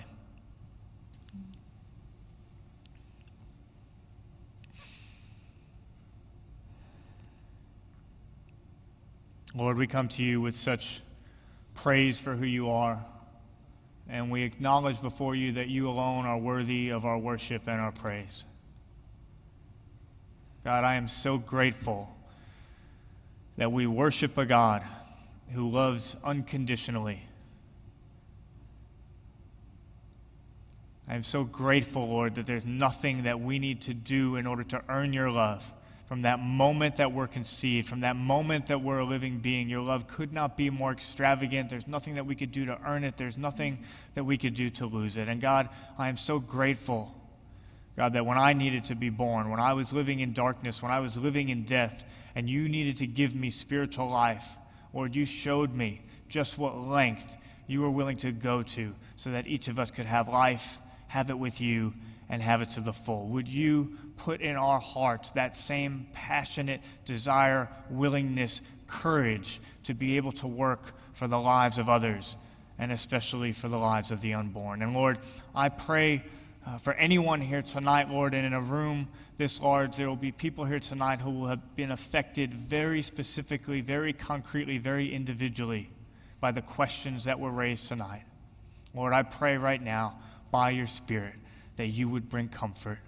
Lord, we come to you with such praise for who you are, and we acknowledge before you that you alone are worthy of our worship and our praise. God, I am so grateful that we worship a God who loves unconditionally. I am so grateful, Lord, that there's nothing that we need to do in order to earn your love. From that moment that we're conceived, from that moment that we're a living being, your love could not be more extravagant. There's nothing that we could do to earn it, there's nothing that we could do to lose it. And God, I am so grateful God, that when I needed to be born, when I was living in darkness, when I was living in death, and you needed to give me spiritual life, Lord, you showed me just what length you were willing to go to so that each of us could have life, have it with you, and have it to the full. Would you put in our hearts that same passionate desire, willingness, courage to be able to work for the lives of others, and especially for the lives of the unborn? And Lord, I pray uh, for anyone here tonight, Lord, and in a room this large, there will be people here tonight who will have been affected very specifically, very concretely, very individually by the questions that were raised tonight. Lord, I pray right now by your Spirit that you would bring comfort.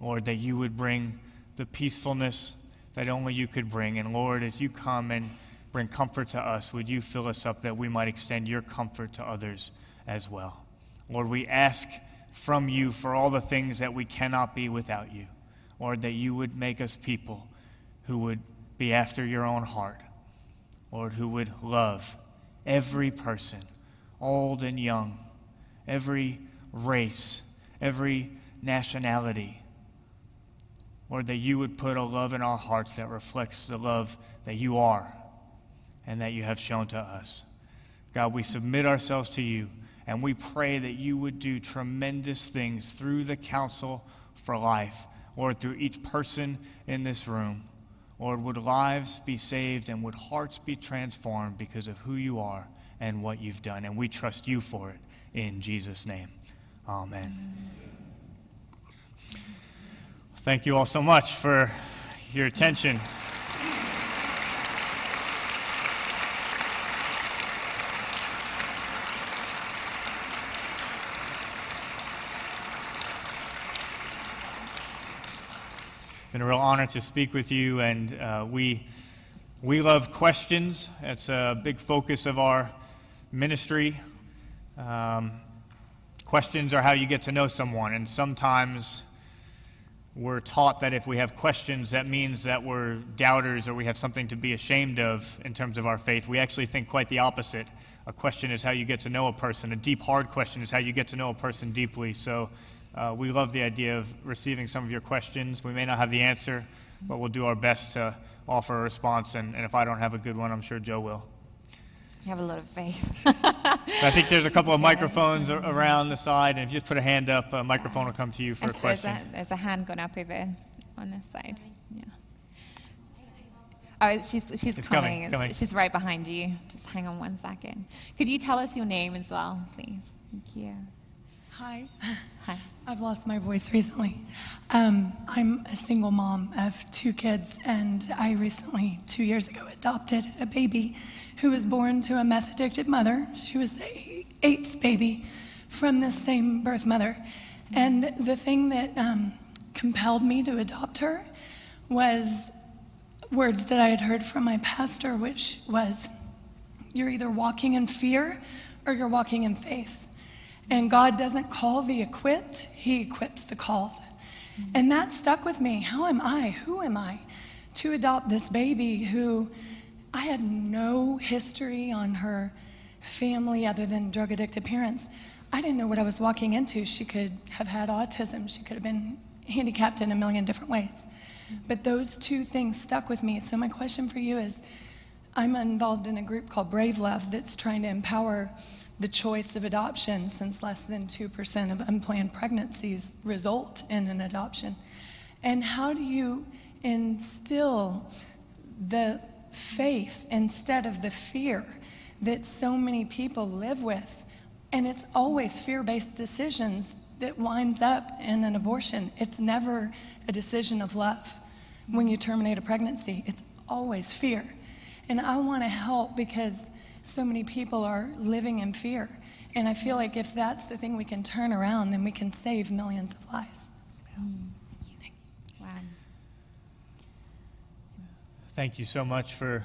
Lord, that you would bring the peacefulness that only you could bring. And Lord, as you come and bring comfort to us, would you fill us up that we might extend your comfort to others? as well. Lord, we ask from you for all the things that we cannot be without you. Lord, that you would make us people who would be after your own heart. Lord, who would love every person, old and young, every race, every nationality. Lord, that you would put a love in our hearts that reflects the love that you are and that you have shown to us. God, we submit ourselves to you. And we pray that you would do tremendous things through the Council for Life, Lord, through each person in this room. Lord, would lives be saved and would hearts be transformed because of who you are and what you've done. And we trust you for it in Jesus' name. Amen. Thank you all so much for your attention. been a real honor to speak with you, and uh, we we love questions. It's a big focus of our ministry. Um, questions are how you get to know someone, and sometimes we're taught that if we have questions, that means that we're doubters or we have something to be ashamed of in terms of our faith. We actually think quite the opposite. A question is how you get to know a person. A deep, hard question is how you get to know a person deeply. So uh, we love the idea of receiving some of your questions. We may not have the answer, but we'll do our best to offer a response. And, and if I don't have a good one, I'm sure Jo will. You have a lot of faith. [LAUGHS] I think there's a couple of microphones around the side, and if you just put a hand up, a microphone will come to you for a There's question. a, there's a hand gone up over on this side. Yeah. Oh, she's, she's It's coming. coming, It's- coming. She's right behind you. Just hang on one second. Could you tell us your name as well, please? Thank you. Hi, Hi. [LAUGHS] I've lost my voice recently. Um, I'm a single mom of two kids, and I recently, two years ago, adopted a baby who was born to a meth addicted mother. She was the eighth baby from this same birth mother. And the thing that um, compelled me to adopt her was words that I had heard from my pastor, which was, You're either walking in fear or you're walking in faith. And God doesn't call the equipped, He equips the called. And that stuck with me. How am I? Who am I to adopt this baby who I had no history on her family other than drug addicted parents? I didn't know what I was walking into. She could have had autism, she could have been handicapped in a million different ways. But those two things stuck with me. So, my question for you is I'm involved in a group called Brave Love that's trying to empower the choice of adoption since less than 2% of unplanned pregnancies result in an adoption. And how do you instill the faith instead of the fear that so many people live with? And it's always fear based decisions that winds up in an abortion. It's never a decision of love when you terminate a pregnancy, it's always fear. And I want to help because so many people are living in fear. And I feel like if that's the thing we can turn around, then we can save millions of lives. Wow. Thank you so much for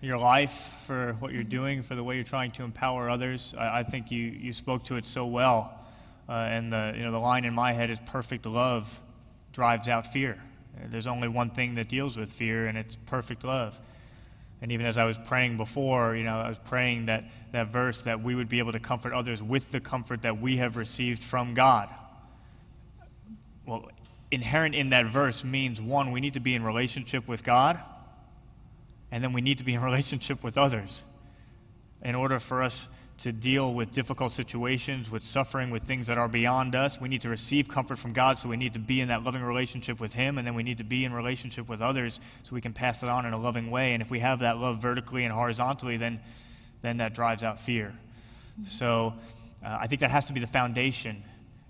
your life, for what you're doing, for the way you're trying to empower others. I, I think you, you spoke to it so well. Uh, and the, you know, the line in my head is perfect love drives out fear. There's only one thing that deals with fear, and it's perfect love. And even as I was praying before, you know, I was praying that, that verse that we would be able to comfort others with the comfort that we have received from God. Well, inherent in that verse means one, we need to be in relationship with God, and then we need to be in [LAUGHS] relationship with others in order for us to deal with difficult situations, with suffering, with things that are beyond us. We need to receive comfort from God, so we need to be in that loving relationship with Him, and then we need to be in relationship with others so we can pass it on in a loving way. And if we have that love vertically and horizontally, then, then that drives out fear. So uh, I think that has to be the foundation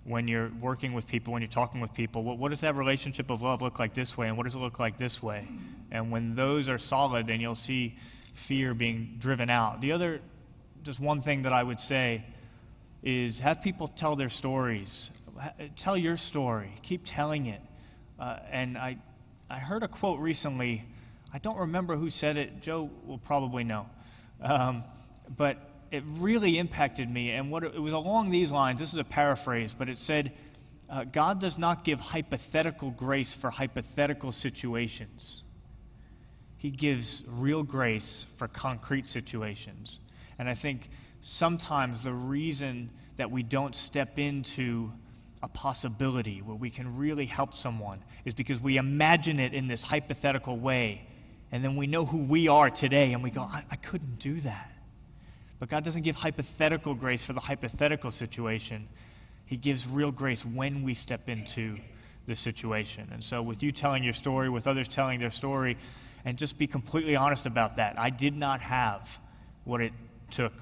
when you're working with people, when you're talking with people. What, what does that relationship of love look like this way, and what does it look like this way? And when those are solid, then you'll see fear being driven out. The other just one thing that I would say is have people tell their stories. Tell your story. Keep telling it. Uh, and I, I heard a quote recently. I don't remember who said it. Jo will probably know. Um, but it really impacted me. And what it, was along these lines. This is a paraphrase, but it said, uh, "God does not give hypothetical grace for hypothetical situations. He gives real grace for concrete situations." And I think sometimes the reason that we don't step into a possibility where we can really help someone is because we imagine it in this hypothetical way. And then we know who we are today and we go, I, I couldn't do that. But God doesn't give hypothetical grace for the hypothetical situation. He gives real grace when we step into the situation. And so, with you telling your story, with others telling their story, and just be completely honest about that. I did not have what it took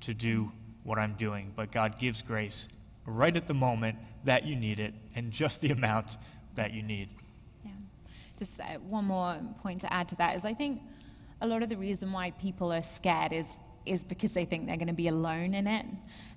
to do what I'm doing, but God gives grace right at the moment that you need it and just the amount that you need. Yeah. Just uh, one more point to add to that is I think a lot of the reason why people are scared is is because they think they're going to be alone in it.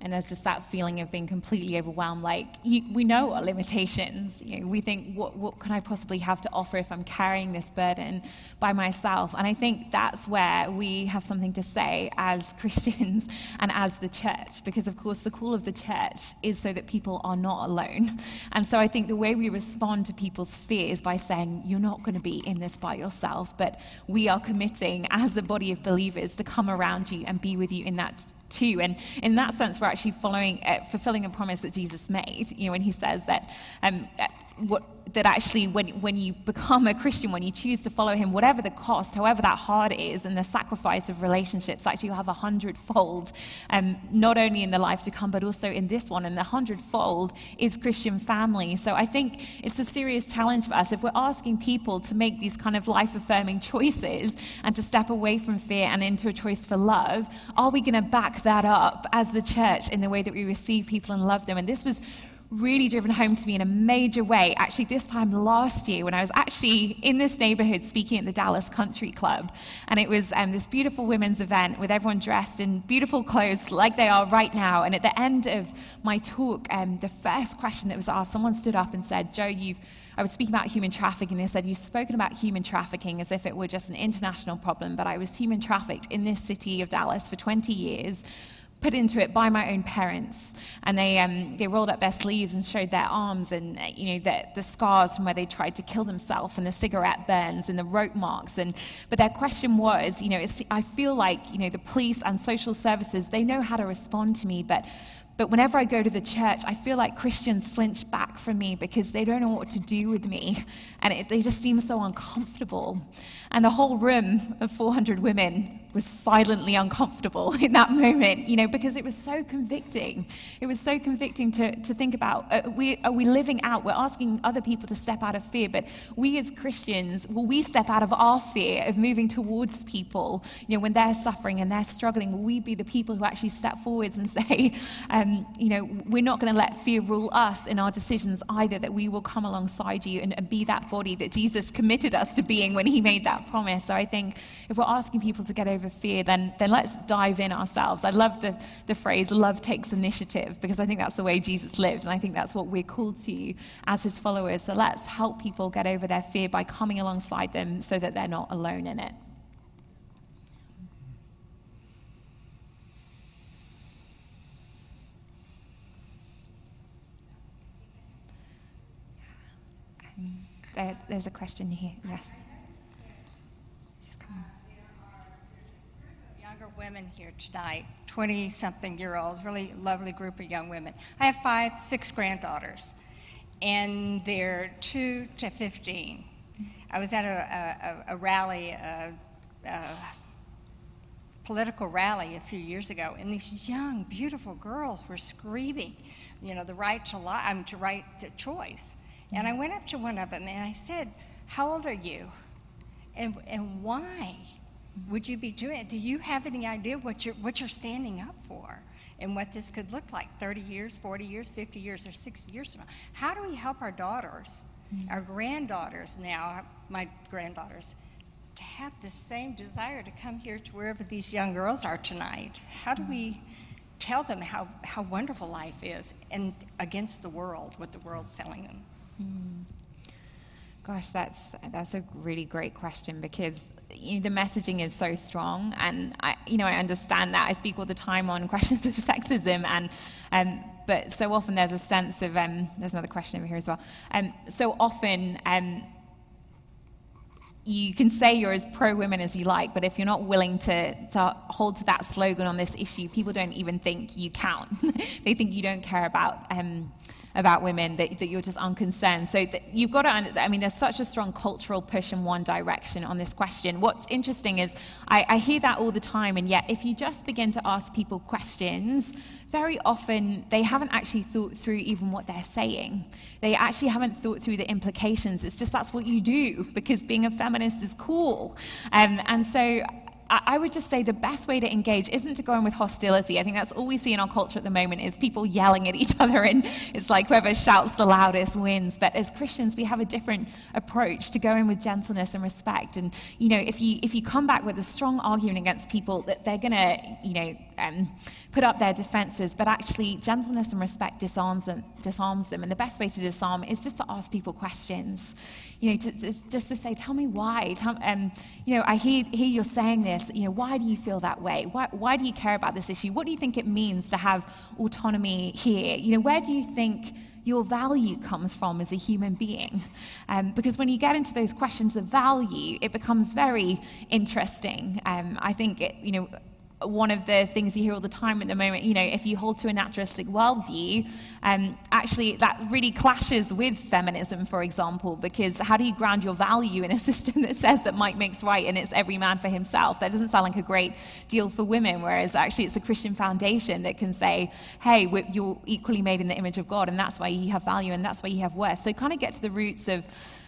And there's just that feeling of being completely overwhelmed. Like, you, we know our limitations. You know, we think, what, what can I possibly have to offer if I'm carrying this burden by myself? And I think that's where we have something to say as [LAUGHS] Christians and as the church. Because, of course, the call of the church is so that people are not alone. And so I think the way we respond to people's fears by saying, you're not going to be in this by yourself, but we are committing as a body of believers to come around you and be with you in that too. And in that sense, we're actually following, uh, fulfilling a promise that Jesus made. You know, when he says that um, what that actually when, when you become a Christian, when you choose to follow him, whatever the cost, however that hard is, and the sacrifice of relationships, actually you have a hundredfold, um, not only in the life to come, but also in this one. And the hundredfold is Christian family. So I think it's a serious challenge for us. If we're asking people to make these kind of life affirming [LAUGHS] choices and to step away from fear and into a choice for love, are we going to back that up as the church in the way that we receive people and love them? And this was really driven home to me in a major way. Actually, this time last year, when I was actually in this neighborhood speaking at the Dallas Country Club, and it was um, this beautiful women's event with everyone dressed in beautiful clothes like they are right now. And at the end of my talk, um, the first question that was asked, someone stood up and said, "Jo, you've." I was speaking about human trafficking. They said, You've spoken about human trafficking as if it were just an international problem, but I was human trafficked in this city of Dallas for 20 years put into it by my own parents. And they, um, they rolled up their sleeves and showed their arms and, uh, you know, the, the scars from where they tried to kill themselves and the cigarette burns and the rope marks. And, but their question was, you know, I feel like, you know, the police and social services, they know how to respond to me, but but whenever I go to the church, I feel like Christians flinch back from me because they don't know what to do with me. And it, they just seem so uncomfortable. And the whole room of 400 women was silently uncomfortable [LAUGHS] in that moment, you know, because it was so convicting. It was so convicting to, to think about uh, we, are we living out? We're asking other people to step out of fear, but we as Christians, will we step out of our fear of moving towards people, you know, when they're suffering and they're struggling? Will we be the people who actually step forwards and [LAUGHS] say, um, you know, we're not going to let fear rule us in our decisions either, that we will come alongside you and, and be that body that Jesus committed us to being when he made that promise? So I think if we're asking people to get over over fear, then, then let's dive in ourselves. I love the, the phrase, love takes initiative, because I think that's the way Jesus lived, and I think that's what we're called to as his followers. So let's help people get over their fear by coming alongside them so that they're not alone in it. Um, there, there's a question here. Yes. younger women here tonight, 20 something year olds, really lovely group of young women. I have five, six granddaughters, and they're 2 to 15. I was at a, a, a rally, a, a political rally a few years ago, and these young, beautiful girls were screaming, you know, the right to life, um, to right to choice. And I went up to one of them and I said, "How old are you? And and why?" Would you be doing it? Do you have any idea what you're, what you're standing up for and what this could look like 30 years, 40 years, 50 years, or 60 years from now? How do we help our daughters, mm-hmm. our granddaughters now, my granddaughters, to have the same desire to come here to wherever these young girls are tonight? How do we tell them how, how wonderful life is and against the world, what the world's telling them? Mm. Gosh, that's that's a really great question because you know, the messaging is so strong, and I, you know, I understand that. I speak all the time on [LAUGHS] questions of sexism, and um, but so often there's a sense of um, there's another question over here as well. Um, so often. Um, you can say you're as pro women as you like, but if you're not willing to, to hold to that slogan on this issue, people don't even think you count. [LAUGHS] they think you don't care about um, about women that, that you're just unconcerned. So you've got to, I mean, there's such a strong cultural push in one direction on this question. What's interesting is I, I hear that all the time, and yet if you just begin to ask people questions, very often they haven't actually thought through even what they're saying. They actually haven't thought through the implications. It's just that's what you do because being a feminist is cool. Um, and so I would just say the best way to engage isn't to go in with hostility. I think that's all we see in our culture at the moment is people yelling at each [LAUGHS] other, and it's like whoever shouts the loudest wins. But as Christians, we have a different approach to go in with gentleness and respect. And you know, if you if you come back with a strong argument against people, that they're to you know um, put up their defenses, but actually gentleness and respect disarms them, disarms them. And the best way to disarm is just to ask people questions. You know, to, to, just to say, tell me why. Tell, um, you know, I hear, hear you're saying this. You know, why do you feel that way? Why, why do you care about this issue? What do you think it means to have autonomy here? You know, where do you think your value comes from as a human being. Um, because when you get into those questions of value, it becomes very interesting. Um, I think, it, you know, one of the things you hear all the time at the moment, you know, if you hold to a naturalistic worldview, um, actually that really clashes with feminism, for example, because how do you ground your value in a [LAUGHS] system that says that Mike makes right and it's every man for himself? That doesn't sound like a great deal for women, whereas actually it's a Christian foundation that can say, hey, you're equally made in the image of God, and that's why you have value and that's why you have worth. So kind of get to the roots of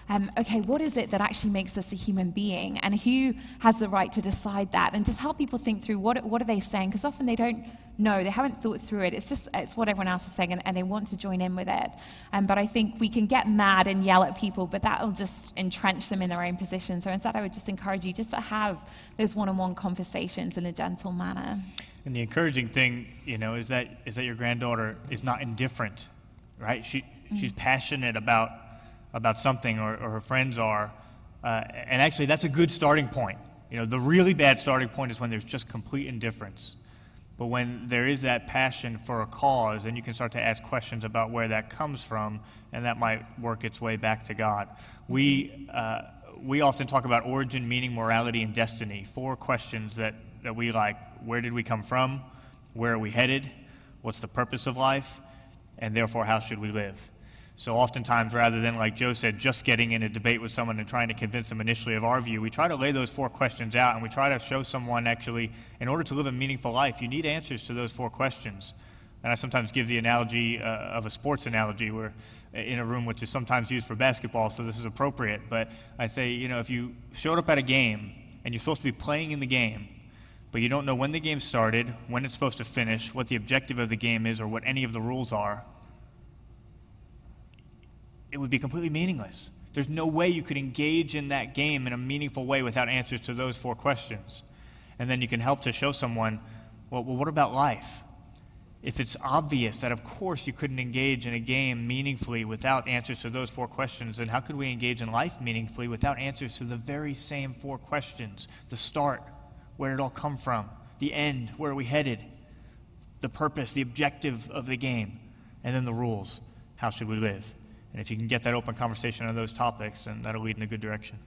um, okay, what is it that actually makes us a human being? And who has the right to decide that? And just help people think through what, what are they saying? Because often they don't know, they haven't thought through it. It's just it's what everyone else is saying, and, and they want to join in with it. Um, but I think we can get mad and yell at people, but that will just entrench them in their own position. So instead, I would just encourage you just to have those one-on-one conversations in a gentle manner. And the encouraging thing, you know, is that is that your granddaughter is not indifferent, right? She mm-hmm. she's passionate about about something or, or her friends are. Uh, and actually, that's a good starting point. You know, the really bad starting point is when there's just complete indifference. But when there is that passion for a cause, then you can start to ask questions about where that comes from, and that might work its way back to God. We, uh, we often talk about origin, meaning, morality, and destiny. Four questions that, that we like where did we come from? Where are we headed? What's the purpose of life? And therefore, how should we live? So oftentimes, rather than, like Jo said, just getting in a debate with someone and trying to convince them initially of our view, we try to lay those four questions out and we try to show someone actually, in order to live a meaningful life, you need answers to those four questions. And I sometimes give the analogy uh, of a sports analogy where uh, in a room which is sometimes used for basketball, so this is appropriate. But I say, you know, if you showed up at a game and you're supposed to be playing in the game, but you don't know when the game started, when it's supposed to finish, what the objective of the game is, or what any of the rules are, it would be completely meaningless. There's no way you could engage in that game in a meaningful way without answers to those four questions. And then you can help to show someone, well, well, what about life? If it's obvious that, of course, you couldn't engage in a game meaningfully without answers to those four questions, then how could we engage in life meaningfully without answers to the very same four questions? The start, where did it all come from? The end, where are we headed? The purpose, the objective of the game, and then the rules. How should we live? And if you can get that open conversation on those topics, then that'll lead in a good direction.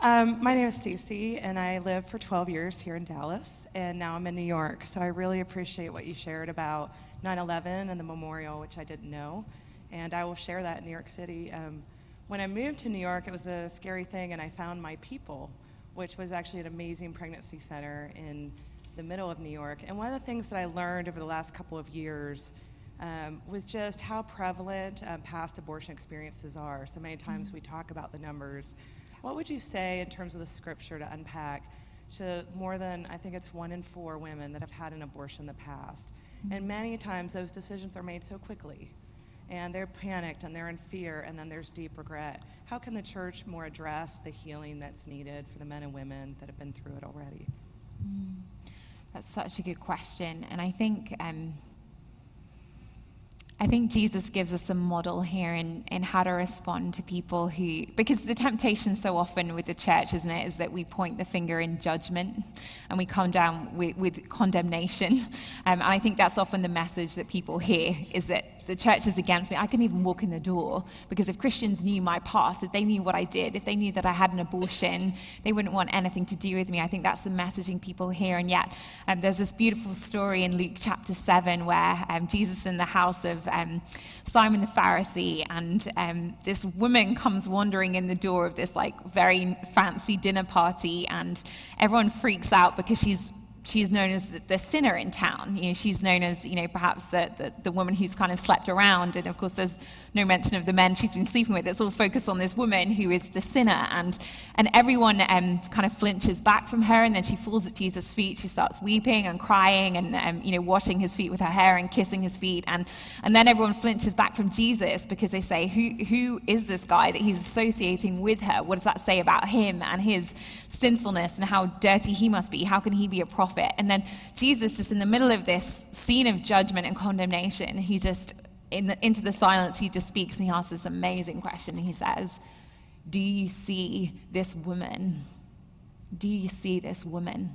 Um, my name is Stacy, and I lived for 12 years here in Dallas, and now I'm in New York. So I really appreciate what you shared about 9/11 and the memorial, which I didn't know, and I will share that in New York City. Um, when I moved to New York, it was a scary thing, and I found my people, which was actually an amazing pregnancy center in the middle of New York. And one of the things that I learned over the last couple of years um, was just how prevalent um, past abortion experiences are. So many times mm-hmm. we talk about the numbers. What would you say in terms of the scripture to unpack to more than, I think it's one in four women that have had an abortion in the past? Mm-hmm. And many times those decisions are made so quickly. And they're panicked and they're in fear, and then there's deep regret. How can the church more address the healing that's needed for the men and women that have been through it already? Mm. That's such a good question. And I think. Um, I think Jesus gives us a model here in, in how to respond to people who, because the temptation so often with the church, isn't it, is that we point the finger in judgment and we come down with, with condemnation. [LAUGHS] Um, and I think that's often the message that people hear is that the church is against me. I couldn't even walk in the door because if Christians knew my past, if they knew what I did, if they knew that I had an abortion, they wouldn't want anything to do with me. I think that's the messaging people hear. And yet, um, there's this beautiful story in Luke chapter 7 where um, Jesus in the house of um, Simon the Pharisee, and um, this woman comes wandering in the door of this like very fancy dinner party, and everyone freaks out because she's she's known as the, sinner in town. You know, she's known as, you know, perhaps the, the, the, woman who's kind of slept around. And of course, there's no mention of the men she's been sleeping with. It's all focused on this woman who is the sinner. And, and everyone um, kind of flinches back from her. And then she falls at Jesus' feet. She starts weeping and crying and, um, you know, washing his feet with her hair and kissing his feet. And, and then everyone flinches back from Jesus because they say, who, who is this guy that he's associating with her? What does that say about him and his sinfulness and how dirty he must be? How can he be a prophet? It. And then Jesus, just in the middle of this scene of judgment and condemnation, he just, in the, into the silence, he just speaks and he asks this amazing question. He says, Do you see this woman? Do you see this woman?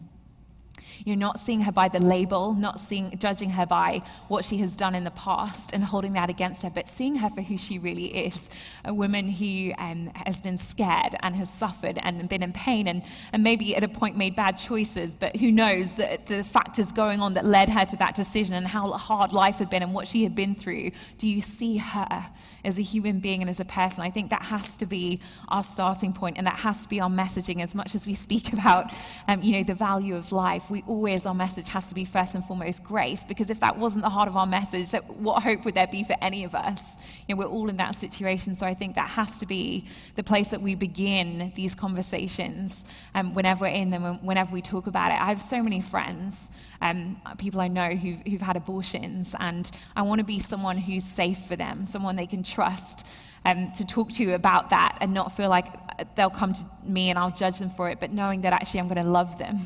You're not seeing her by the label, not seeing, judging her by what she has done in the past and holding that against her, but seeing her for who she really is a woman who um, has been scared and has suffered and been in pain and, and maybe at a point made bad choices, but who knows that the factors going on that led her to that decision and how hard life had been and what she had been through. Do you see her as a human being and as a person? I think that has to be our starting point and that has to be our messaging as much as we speak about, um, you know, the value of life we always, our message has to be first and foremost grace, because if that wasn't the heart of our message, what hope would there be for any of us? You know, we're all in that situation, so I think that has to be the place that we begin these conversations um, whenever we're in them, whenever we talk about it. I have so many friends um, people I know who've, who've had abortions, and I want to be someone who's safe for them, someone they can trust um, to talk to you about that and not feel like they'll come to me and I'll judge them for it, but knowing that actually I'm going to love them.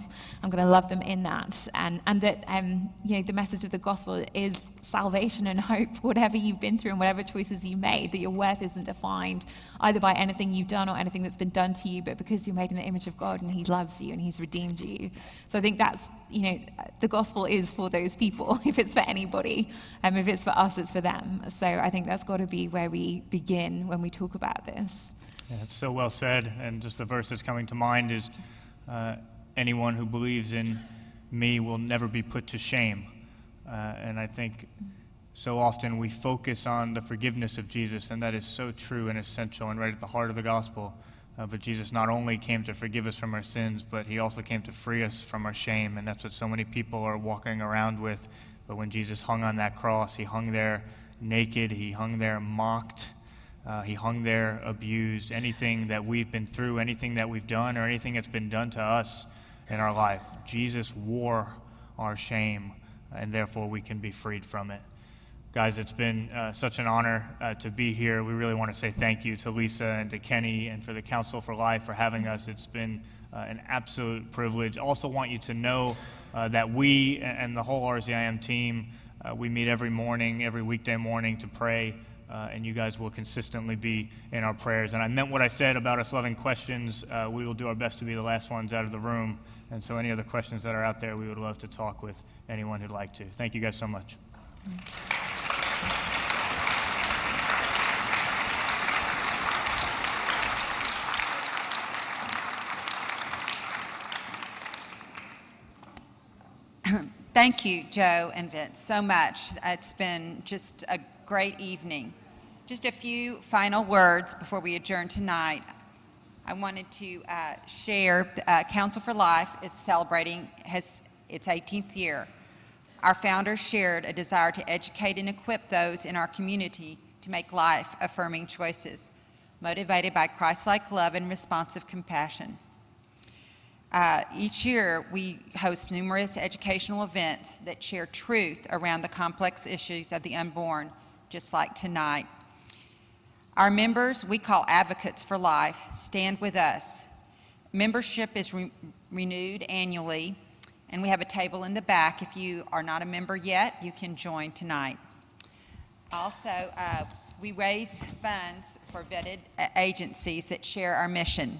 I'm going to love them in that. And, and that, um, you know, the message of the gospel is salvation and hope, [LAUGHS] whatever you've been through and whatever choices you made, that your worth isn't defined either by anything you've done or anything that's been done to you, but because you're made in the image of God and He loves you and He's redeemed you. So I think that's, you know, the gospel is for those people. [LAUGHS] If it's for anybody, um, if it's for us, it's for them. So I think that's got to be where we begin when we talk about this. Yeah, it's so well said. And just the verse that's coming to mind is uh, anyone who believes in me will never be put to shame. Uh, and I think so often we focus on the forgiveness of Jesus, and that is so true and essential and right at the heart of the gospel. Uh, but Jesus not only came to forgive us from our sins, but he also came to free us from our shame. And that's what so many people are walking around with. But when Jesus hung on that cross, he hung there naked, he hung there mocked, uh, he hung there abused. Anything that we've been through, anything that we've done, or anything that's been done to us in our life, Jesus wore our shame, and therefore we can be freed from it. Guys, it's been uh, such an honor uh, to be here. We really want to say thank you to Lisa and to Kenny and for the Council for Life for having us. It's been uh, an absolute privilege. Also, want you to know uh, that we and the whole RZIM team, uh, we meet every morning, every weekday morning to pray uh, and you guys will consistently be in our prayers. And I meant what I said about us loving questions. We will do our best to be the last ones out of the room. And so, any other questions that are out there, we would love to talk with anyone who'd like to. Thank you guys so much. [CLEARS THROAT] Thank you, Jo and Vince, so much. It's been just a great evening. Just a few final words before we adjourn tonight. I wanted to uh, share uh, Council for Life is celebrating has its 18th year. Our founders shared a desire to educate and equip those in our community to make life affirming choices, motivated by Christ like love and responsive compassion. Uh, each year, we host numerous educational events that share truth around the complex issues of the unborn just like tonight. Our members, we call Advocates for Life, stand with us. Membership is re- renewed annually, and we have a table in the back. If you are not a member yet, you can join tonight. Also, uh, we raise funds for vetted agencies that share our mission.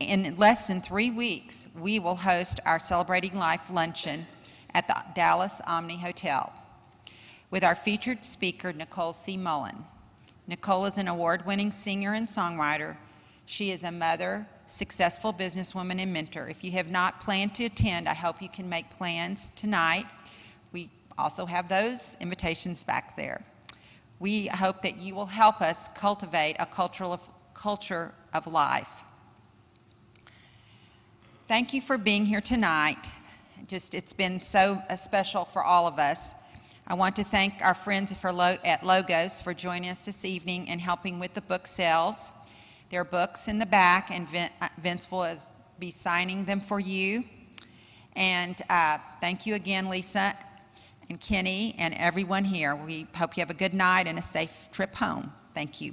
In less than three weeks, we will host our Celebrating Life luncheon at the Dallas Omni Hotel. with our featured speaker, Nicole C. Mullen. Nicole is an award winning singer and songwriter. She is a mother, successful businesswoman, and mentor. If you have not planned to attend, I hope you can make plans tonight. We also have those invitations back there. We hope that you will help us cultivate a cultural of, culture of life. Thank you for being here tonight. Just, it's been so uh, special for all of us. I want to thank our friends Lo- at Logos for joining us this evening and helping with the book sales. There are books in the back, and uh, Vince will be signing them for you. And uh, thank you again, Lisa and Kenny and everyone here. We hope you have a good night and a safe trip home. Thank you.